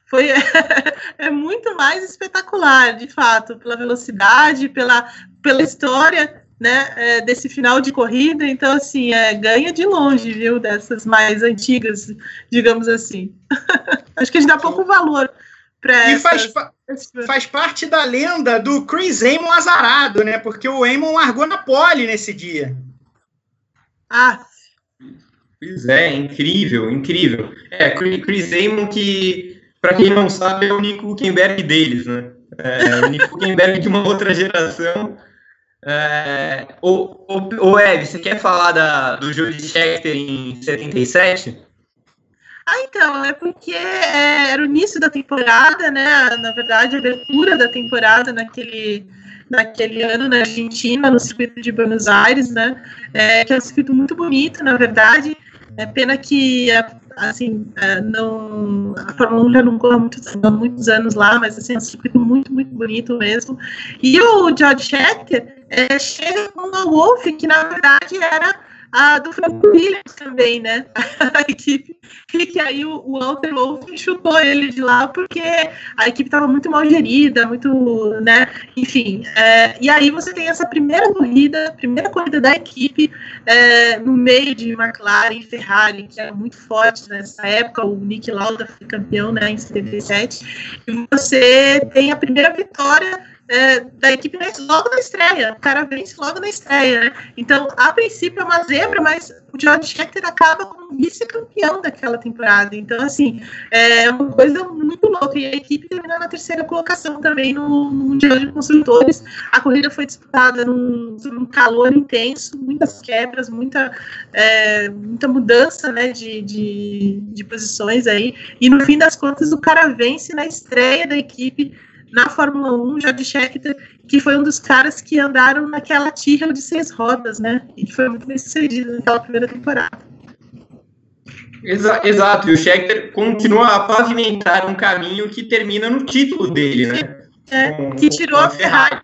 foi é muito mais espetacular, de fato, pela velocidade, pela, pela história né, é, desse final de corrida, então assim, é, ganha de longe, viu, dessas mais antigas, digamos assim. Acho que a gente dá pouco valor para E faz, faz parte da lenda do Chris Amon azarado, né? Porque o Amon largou na pole nesse dia. Ah, Pois é, incrível, incrível. É, Chris Amon que, para quem não sabe, é o Nico Huckenberg deles, né? É, o Nico Huckenberg de uma outra geração. É, o, o, o Ed, você quer falar da, do Júlio Schechter em 77? Ah, então, é porque é, era o início da temporada, né? Na verdade, a abertura da temporada naquele, naquele ano na Argentina, no circuito de Buenos Aires, né? É, que é um circuito muito bonito, na verdade. É pena que assim, é, não, a Fórmula 1 já não corre muitos, muitos anos lá, mas assim, é um circuito muito, muito bonito mesmo. E o George Scheckter é, chega com o Wolf, que na verdade era a do Franco Williams também, né? A equipe. E que aí o, o Walter Wolff chutou ele de lá porque a equipe estava muito mal gerida, muito, né? Enfim. É, e aí você tem essa primeira corrida, primeira corrida da equipe é, no meio de McLaren e Ferrari, que eram muito fortes nessa época. O Nick Lauda foi campeão, né? Em 77. E você tem a primeira vitória é, da equipe logo na estreia. O cara vence logo na estreia, né? Então, a princípio é uma zebra, mas o George Scheckter acaba como vice-campeão daquela temporada. Então, assim, é uma coisa muito louca. E a equipe termina na terceira colocação também no, no Mundial de Construtores. A corrida foi disputada num, num calor intenso, muitas quebras, muita, é, muita mudança né, de, de, de posições aí. E no fim das contas, o cara vence na estreia da equipe na Fórmula 1, George Scheckter, que foi um dos caras que andaram naquela Tyrrell de seis rodas, né? E foi muito bem sucedido naquela primeira temporada. Exa exato, e o Scheckter continua a pavimentar um caminho que termina no título dele, né? É, com, que tirou a Ferrari.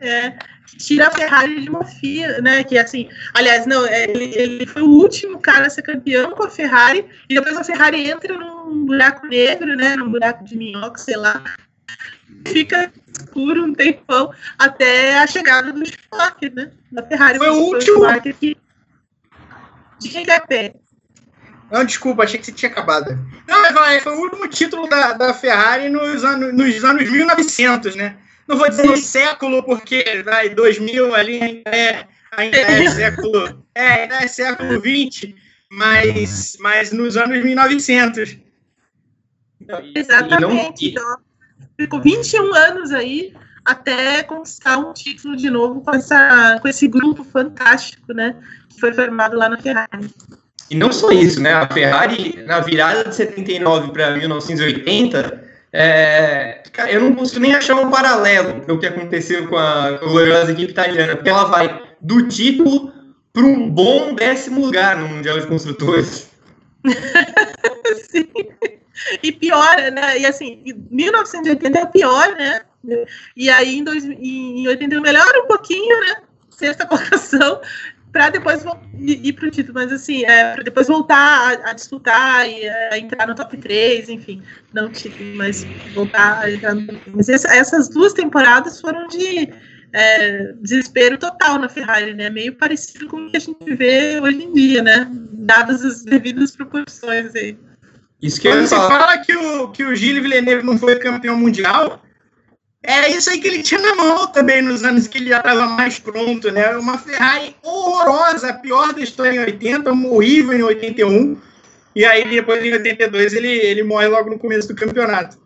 É, tira a Ferrari de uma FIA, né? Que assim, aliás, não, é, ele, ele, foi o último cara a ser campeão com a Ferrari, e depois a Ferrari entra num buraco negro, né? Num buraco de minhoca, sei lá, fica escuro um tempão até a chegada do Schumacher, né? Da Ferrari. Foi o último. Que... De é pé. Não, desculpa, achei que você tinha acabado. Não, foi o último título da, da Ferrari nos anos, nos anos 1900, né? Não vou dizer no século, porque vai, 2000 ali ainda é, ainda é século, é, ainda é século 20, mas, mas nos anos 1900. Exatamente. Então, ficou 21 anos aí até conquistar um título de novo com, essa, com esse grupo fantástico, né? Que foi formado lá na Ferrari. E não só isso, né? A Ferrari, na virada de 79 para 1980, é, eu não consigo nem achar um paralelo com o que aconteceu com a, com a gloriosa equipe italiana, porque ela vai do título para um bom décimo lugar no Mundial de Construtores. Sim. E piora, né? E assim, 1980 é pior, né? E aí em, dois, em 81 melhora um pouquinho, né? Sexta colocação, para depois ir, para o título, mas assim, é, para depois voltar a, a disputar e a entrar no top 3, enfim, não título, mas voltar a entrar no top 3. Mas essa, essas duas temporadas foram de é, desespero total na Ferrari, né? Meio parecido com o que a gente vê hoje em dia, né? Dadas as devidas proporções aí. Isso que Quando você fala que o, que o Gilles Villeneuve não foi campeão mundial, era isso aí que ele tinha na mão também nos anos que ele já estava mais pronto, né? Uma Ferrari horrorosa, a pior da história em 80, horrível em 81. E aí depois em 82 ele, ele morre logo no começo do campeonato.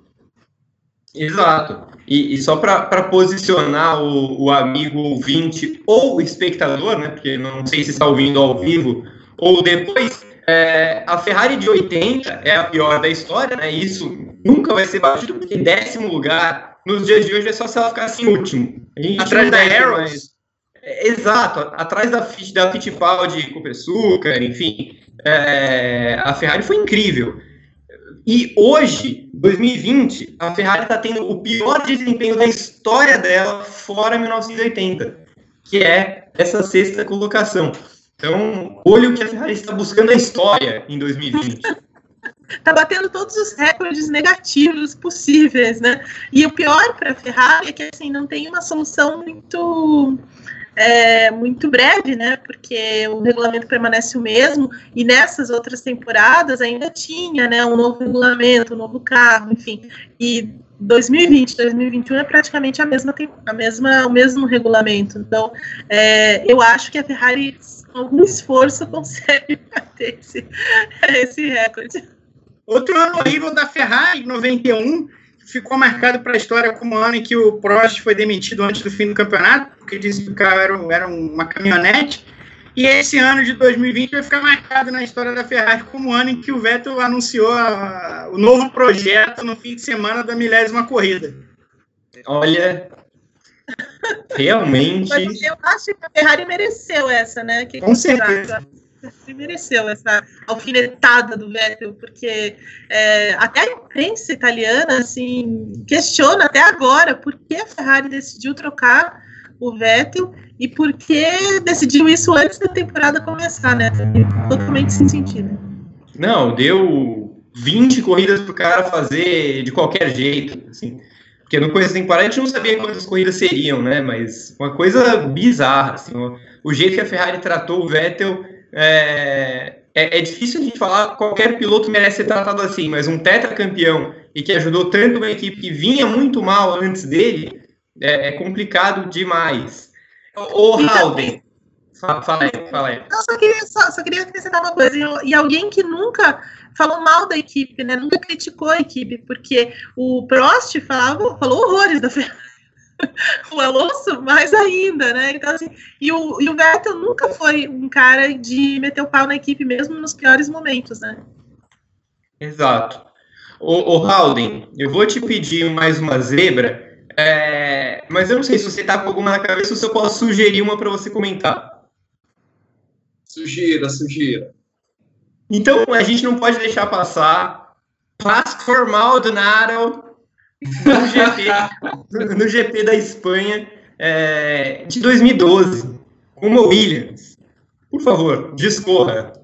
Exato. E, e só para posicionar o, o, amigo ouvinte ou espectador, né? Porque não sei se está ouvindo ao vivo ou depois, é, a Ferrari de 80 é a pior da história, né? Isso nunca vai ser batido, porque décimo lugar nos dias de hoje é só se ela ficar assim último. atrás da Harrows. É, exato, atrás da, da Fittipaldi com açúcar, enfim. É, a Ferrari foi incrível. E hoje, 2020, a Ferrari está tendo o pior desempenho da história dela fora 1980, que é essa sexta colocação. Então, olha o que a Ferrari está buscando a história em 2020. Está batendo todos os recordes negativos possíveis, né? E o pior para a Ferrari é que assim não tem uma solução muito é, muito breve, né? Porque o regulamento permanece o mesmo e nessas outras temporadas ainda tinha, né, um novo regulamento, um novo carro, enfim. E 2020, 2021 é praticamente a mesma, a mesma, o mesmo regulamento. Então, é, eu acho que a Ferrari, algum esforço, consegue bater esse, esse recorde. Outro ano horrível da Ferrari, 91, ficou marcado para a história como o ano em que o Prost foi demitido antes do fim do campeonato, porque disse que o carro era, era uma caminhonete. E esse ano de 2020 vai ficar marcado na história da Ferrari como o ano em que o Vettel anunciou a, o novo projeto no fim de semana da milésima corrida. Olha, realmente. Mas eu acho que a Ferrari mereceu essa, né? Que Com certeza mereceu essa alfinetada do Vettel, porque é, até a imprensa italiana assim, questiona até agora por que a Ferrari decidiu trocar o Vettel e por que decidiu isso antes da temporada começar, né? Totalmente sem sentido. Não, deu 20 corridas para o cara fazer de qualquer jeito, assim. Porque no começo da temporada a gente não sabia quantas corridas seriam, né? Mas uma coisa bizarra, assim. O jeito que a Ferrari tratou o Vettel é, é, é, difícil a gente falar qualquer piloto merece ser tratado assim, mas um tetracampeão e que ajudou tanto uma equipe que vinha muito mal antes dele, é, é complicado demais. O Halden, fala, aí, fala aí. Eu só queria, só, só queria acrescentar uma coisa, e alguém que nunca falou mal da equipe, né? Nunca criticou a equipe, porque o Prost falava, falou horrores da Ferrari o Alonso mais ainda, né? Então, assim, e o, e o Vettel nunca foi um cara de meter o pau na equipe, mesmo nos piores momentos, né? Exato. O, o Halding, eu vou te pedir mais uma zebra, é, mas eu não sei se você tá com alguma na cabeça ou se eu posso sugerir uma para você comentar. Sugira, sugira. Então, a gente não pode deixar passar Pastor Maldonado no GP, no GP da Espanha é, de 2012, uma Williams. Por favor, discorra.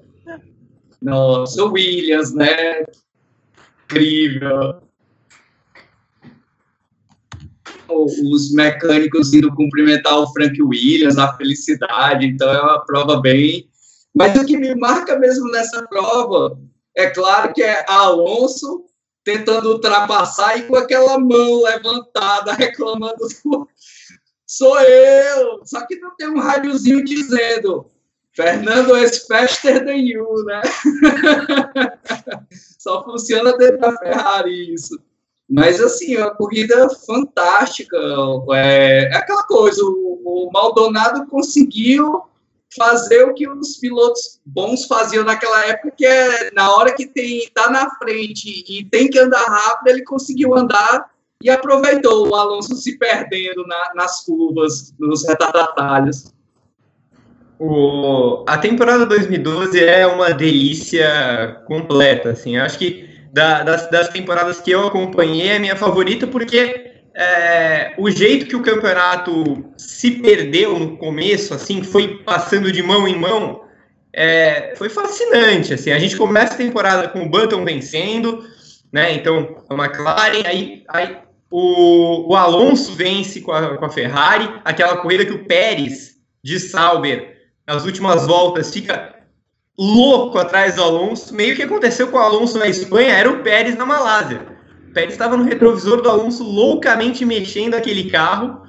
Nossa, Williams, né? Incrível. Os mecânicos indo cumprimentar o Frank Williams, a felicidade, então é uma prova bem. Mas o que me marca mesmo nessa prova é claro que é Alonso tentando ultrapassar e com aquela mão levantada, reclamando: sou eu! Só que não tem um rádiozinho dizendo. Fernando is faster than you, né? Só funciona dentro da Ferrari isso. Mas, assim, é uma corrida fantástica. É, é aquela coisa, o, o, Maldonado conseguiu fazer o que os pilotos bons faziam naquela época, que é na hora que tem tá na frente e tem que andar rápido, ele conseguiu andar e aproveitou o Alonso se perdendo na, nas curvas, nos retardatários. O, a temporada 2012 é uma delícia completa, assim. Acho que da, das, das, temporadas que eu acompanhei é a minha favorita porque é, o jeito que o campeonato se perdeu no começo, assim, foi passando de mão em mão, é, foi fascinante. Assim, a gente começa a temporada com o Button vencendo, né? Então a McLaren, aí, aí o, o Alonso vence com a, com a Ferrari, aquela corrida que o Pérez de Sauber nas últimas voltas, fica louco atrás do Alonso. Meio que aconteceu com o Alonso na Espanha, era o Pérez na Malásia. Pérez estava no retrovisor do Alonso, loucamente mexendo aquele carro,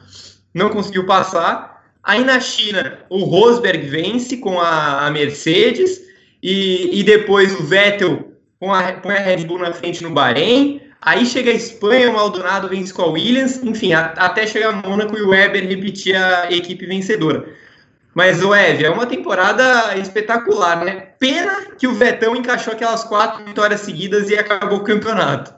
não conseguiu passar. Aí na China, o Rosberg vence com a, a Mercedes, e, e, depois o Vettel com a, com a Red Bull na frente no Bahrein. Aí chega a Espanha, o Maldonado vence com a Williams, enfim, a, até chegar a Mônaco e o Weber repetir a equipe vencedora. Mas, o Ev, é uma temporada espetacular, né? Pena que o Vetão encaixou aquelas quatro vitórias seguidas e acabou o campeonato.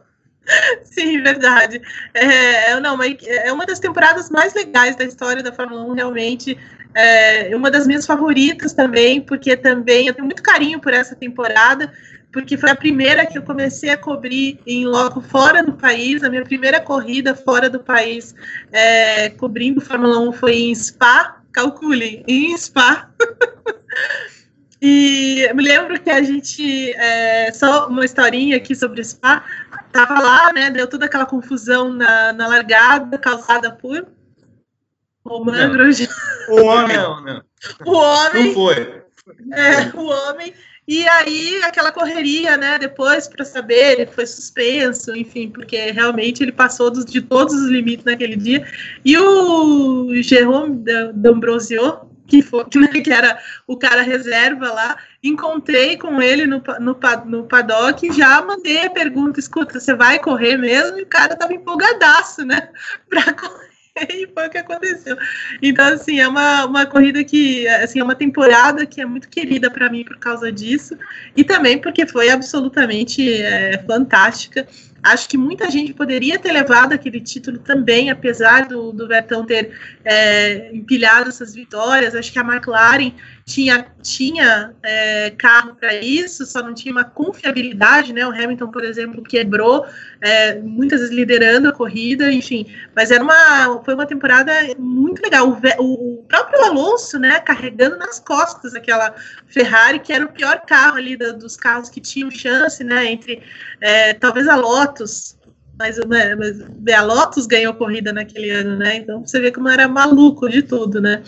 Sim, verdade. É, não, mas é uma das temporadas mais legais da história da Fórmula 1, realmente. É uma das minhas favoritas também, porque também eu tenho muito carinho por essa temporada, porque foi a primeira que eu comecei a cobrir em loco fora do país. A minha primeira corrida fora do país, é, cobrindo Fórmula 1, foi em Spa, calculem, em Spa. e me lembro que a gente, é, só uma historinha aqui sobre Spa, tava lá, né, deu toda aquela confusão na, na largada, causada por Roman Grosjean. O homem, não, não. O homem. Não foi. É, o homem e aí, aquela correria, né, depois para saber, ele foi suspenso, enfim, porque realmente ele passou dos, de todos os limites naquele dia. E o Jerome D'Ambrosio, que, foi, que era o cara reserva lá, encontrei com ele no, no, no paddock e já mandei a pergunta: escuta, você vai correr mesmo? E o cara tava empolgadaço, né, para correr. e foi o que aconteceu. Então, assim, é uma, uma corrida que, assim, é uma temporada que é muito querida para mim por causa disso, e também porque foi absolutamente é, fantástica. Acho que muita gente poderia ter levado aquele título também, apesar do, do Vettel ter é, empilhado essas vitórias. Acho que a McLaren tinha, tinha é, carro para isso, só não tinha uma confiabilidade, né? O Hamilton, por exemplo, quebrou, é, muitas vezes liderando a corrida, enfim. Mas era uma, foi uma temporada muito legal. O, o próprio Alonso, né, carregando nas costas aquela Ferrari, que era o pior carro ali da, dos carros que tinham chance, né? Entre é, talvez a Lotus, mas, né, mas a Lotus ganhou corrida naquele ano, né? Então você vê como era maluco de tudo, né?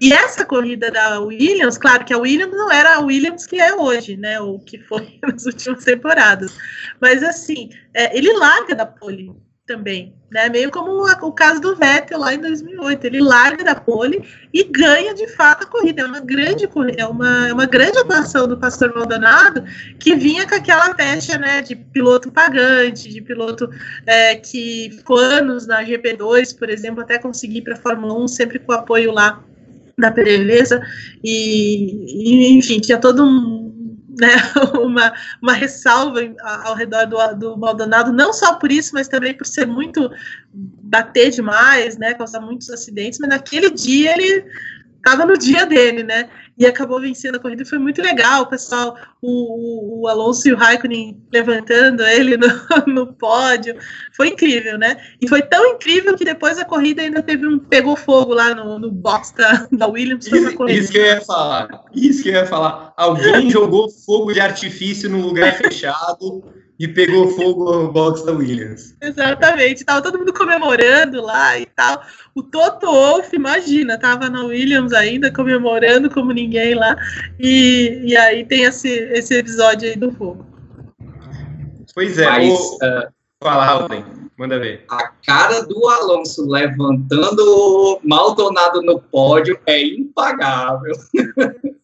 E essa corrida da Williams, claro que a Williams não era a Williams que é hoje, né? O que foi nas últimas temporadas. Mas assim, é, ele larga da pole também, né? Meio como o caso do Vettel lá em 2008, ele larga da pole e ganha de fato a corrida. É uma grande é uma, é uma grande atuação do Pastor Maldonado que vinha com aquela pecha, né, de piloto pagante, de piloto é, que ficou anos na GP2, por exemplo, até conseguir para a Fórmula 1 sempre com o apoio lá da Pereleza e, e enfim tinha todo um né, uma, uma ressalva ao redor do, do Maldonado, não só por isso, mas também por ser muito bater demais, né, causar muitos acidentes, mas naquele dia ele estava no dia dele, né? E acabou vencendo a corrida. Foi muito legal, o pessoal, o, o Alonso e o Raikkonen levantando ele no, no, pódio. Foi incrível, né? E foi tão incrível que depois a corrida ainda teve um pegou fogo lá no, no box da, da Williams. Isso, isso que eu ia falar. Isso que eu ia falar. Alguém jogou fogo de artifício no lugar fechado e pegou fogo no box da Williams. Exatamente, tava todo mundo comemorando lá e tal. O Toto Wolff, imagina, tava na Williams ainda comemorando como ninguém lá. E, e aí tem esse, esse episódio aí do fogo. Pois é, Mas, o... uh, fala, Alden, manda ver. A cara do Alonso levantando o Maldonado no pódio é impagável.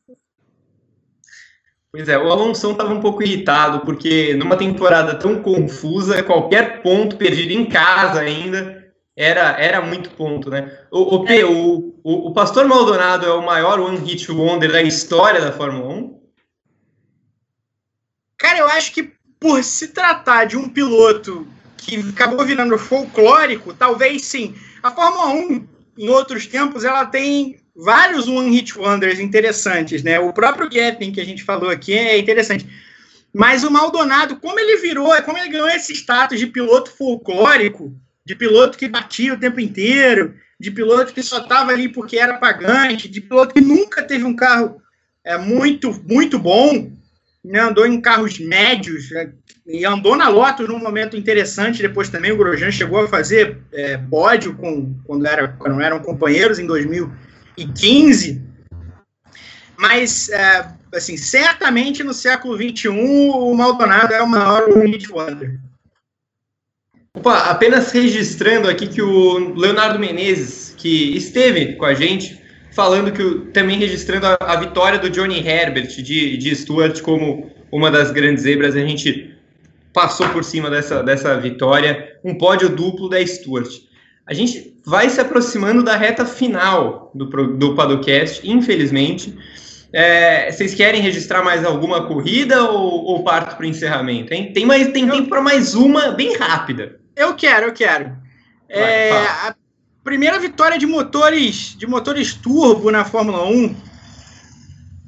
Pois é, o Alonso estava um pouco irritado, porque numa temporada tão confusa, qualquer ponto perdido em casa ainda era, era muito ponto, né? O, o, P, o, o, o Pastor Maldonado é o maior One Hit Wonder da história da Fórmula 1? Cara, eu acho que por se tratar de um piloto que acabou virando folclórico, talvez sim. A Fórmula 1, em outros tempos, ela tem vários One Hit Wonders interessantes, né? O próprio Getting, que a gente falou aqui, é interessante. Mas o Maldonado, como ele virou, como ele ganhou esse status de piloto folclórico, de piloto que batia o tempo inteiro, de piloto que só estava ali porque era pagante, de piloto que nunca teve um carro é, muito, muito bom, né? andou em carros médios, né? e andou na Lotus num momento interessante. Depois também o Grosjean chegou a fazer é, pódio com, quando, era, quando eram companheiros em 2000 2015, mas, é, assim, certamente no século XXI o Maldonado é o maior Wonder. Opa, apenas registrando aqui que o Leonardo Menezes, que esteve com a gente, falando que também registrando a, a, vitória do Johnny Herbert de, de Stuart como uma das grandes zebras, a gente passou por cima dessa, dessa vitória, um pódio duplo da Stuart. A gente vai se aproximando da reta final do, do Padocast, infelizmente. É, vocês querem registrar mais alguma corrida ou, ou parto para o encerramento? Hein? Tem, mais, tem eu, tempo para mais uma bem rápida. Eu quero, eu quero. Vai, é, a primeira vitória de motores de motores turbo na Fórmula 1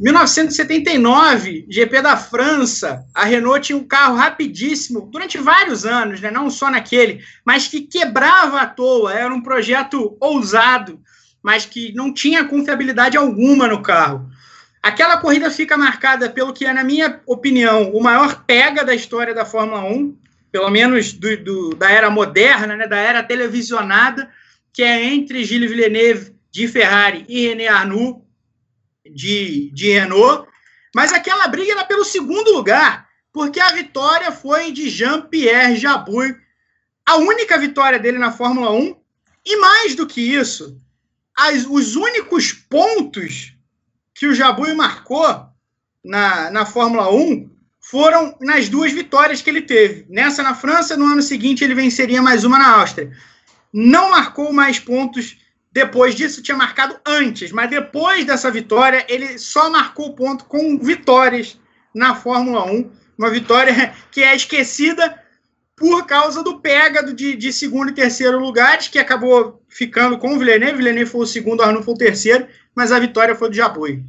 1979, GP da França, a Renault tinha um carro rapidíssimo durante vários anos, né? não só naquele, mas que quebrava à toa. Era um projeto ousado, mas que não tinha confiabilidade alguma no carro. Aquela corrida fica marcada pelo que é, na minha opinião, o maior pega da história da Fórmula 1, pelo menos do, do, da era moderna, né? da era televisionada, que é entre Gilles Villeneuve de Ferrari e René Arnoux de, de Renault, mas aquela briga era pelo segundo lugar, porque a vitória foi de Jean-Pierre Jabouille, a única vitória dele na Fórmula 1, e mais do que isso, as, os únicos pontos que o Jabouille marcou na, na Fórmula 1 foram nas duas vitórias que ele teve. Nessa na França, no ano seguinte ele venceria mais uma na Áustria. Não marcou mais pontos depois disso, tinha marcado antes, mas depois dessa vitória, ele só marcou ponto com vitórias na Fórmula 1. Uma vitória que é esquecida por causa do pega de, de segundo e terceiro lugares, que acabou ficando com o Villeneuve. Villeneuve foi o segundo, Arnoux foi o terceiro, mas a vitória foi do Jabui.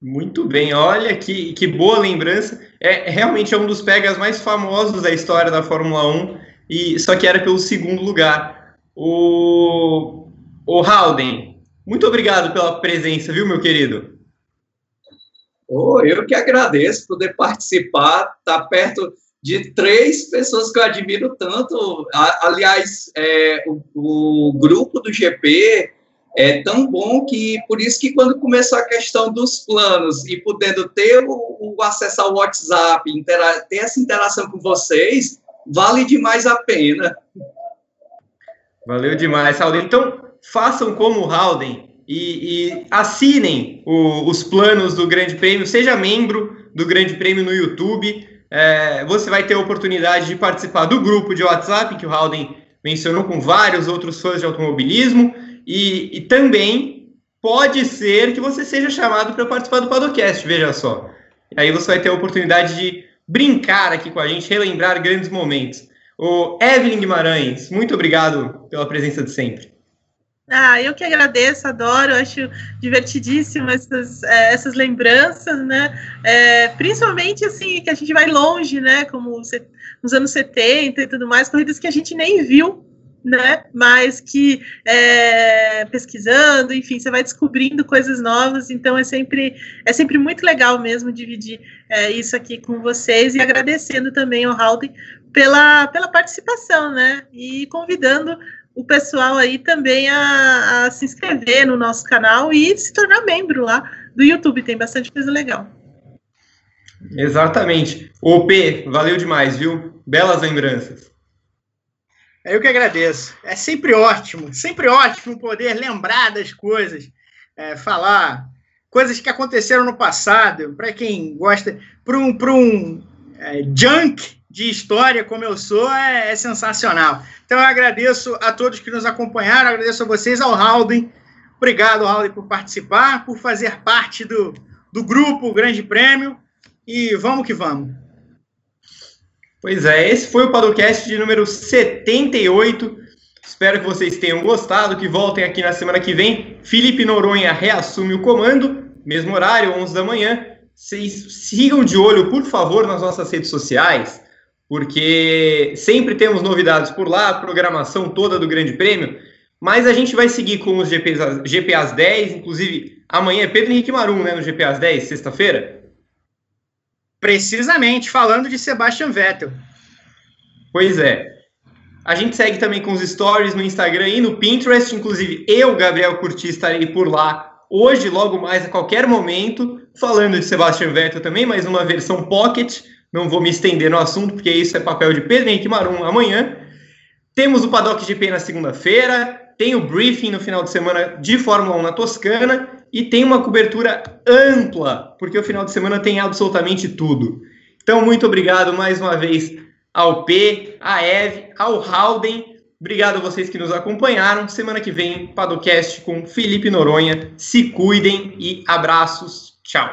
Muito bem, olha que, que boa lembrança. É realmente é um dos pegas mais famosos da história da Fórmula 1, e só que era pelo segundo lugar. O, o Halden, muito obrigado pela presença, viu, meu querido? Oh, eu que agradeço poder participar, estar tá perto de três pessoas que eu admiro tanto. Aliás, é, o, o, grupo do GP é tão bom que, por isso que quando começou a questão dos planos e podendo ter o, o acesso ao WhatsApp, ter essa interação com vocês, vale demais a pena. Valeu demais, Halden. Então, façam como o Halden e, e assinem o, os planos do Grande Prêmio, seja membro do Grande Prêmio no YouTube. É, você vai ter a oportunidade de participar do grupo de WhatsApp que o Halden mencionou com vários outros fãs de automobilismo e, e também pode ser que você seja chamado para participar do Padocast, veja só. Aí você vai ter a oportunidade de brincar aqui com a gente, relembrar grandes momentos. O Evelyn Guimarães, muito obrigado pela presença de sempre. Ah, eu que agradeço, adoro, acho divertidíssimo essas, é, essas lembranças, né? É, principalmente assim, que a gente vai longe, né? Como nos anos 70 e tudo mais, corridas que a gente nem viu, né? Mas que é, pesquisando, enfim, você vai descobrindo coisas novas, então é sempre, é sempre muito legal mesmo dividir é, isso aqui com vocês e agradecendo também ao Halden pela, pela participação, né? E convidando o pessoal aí também a, a, se inscrever no nosso canal e se tornar membro lá do YouTube. Tem bastante coisa legal. Exatamente. O P, valeu demais, viu? Belas lembranças. Eu que agradeço. É sempre ótimo, sempre ótimo poder lembrar das coisas, é, falar coisas que aconteceram no passado, para quem gosta, para um, um é, junk de história como eu sou, é, é, sensacional. Então eu agradeço a todos que nos acompanharam, agradeço a vocês, ao Halden. Obrigado, Halden, por participar, por fazer parte do, do grupo Grande Prêmio. E vamos que vamos. Pois é, esse foi o podcast de número 78. Espero que vocês tenham gostado, que voltem aqui na semana que vem. Felipe Noronha reassume o comando, mesmo horário, 11 da manhã. Vocês sigam de olho, por favor, nas nossas redes sociais, porque sempre temos novidades por lá, a programação toda do Grande Prêmio. Mas a gente vai seguir com os GPs, GPAs 10, inclusive amanhã é Pedro Henrique Marum, né, no GPAs 10, sexta-feira. Precisamente, falando de Sebastian Vettel. Pois é. A gente segue também com os stories no Instagram e no Pinterest. Inclusive, eu, Gabriel Curti, estarei por lá hoje, logo mais, a qualquer momento, falando de Sebastian Vettel também, mas uma versão pocket. Não vou me estender no assunto, porque isso é papel de Pedro Henrique Marum amanhã. Temos o Paddock GP na segunda-feira, tem o briefing no final de semana de Fórmula 1 na Toscana e tem uma cobertura ampla, porque o final de semana tem absolutamente tudo. Então, muito obrigado mais uma vez ao P, à Eve, ao Halden. Obrigado a vocês que nos acompanharam. Semana que vem, Padocast com Felipe Noronha. Se cuidem e abraços. Tchau.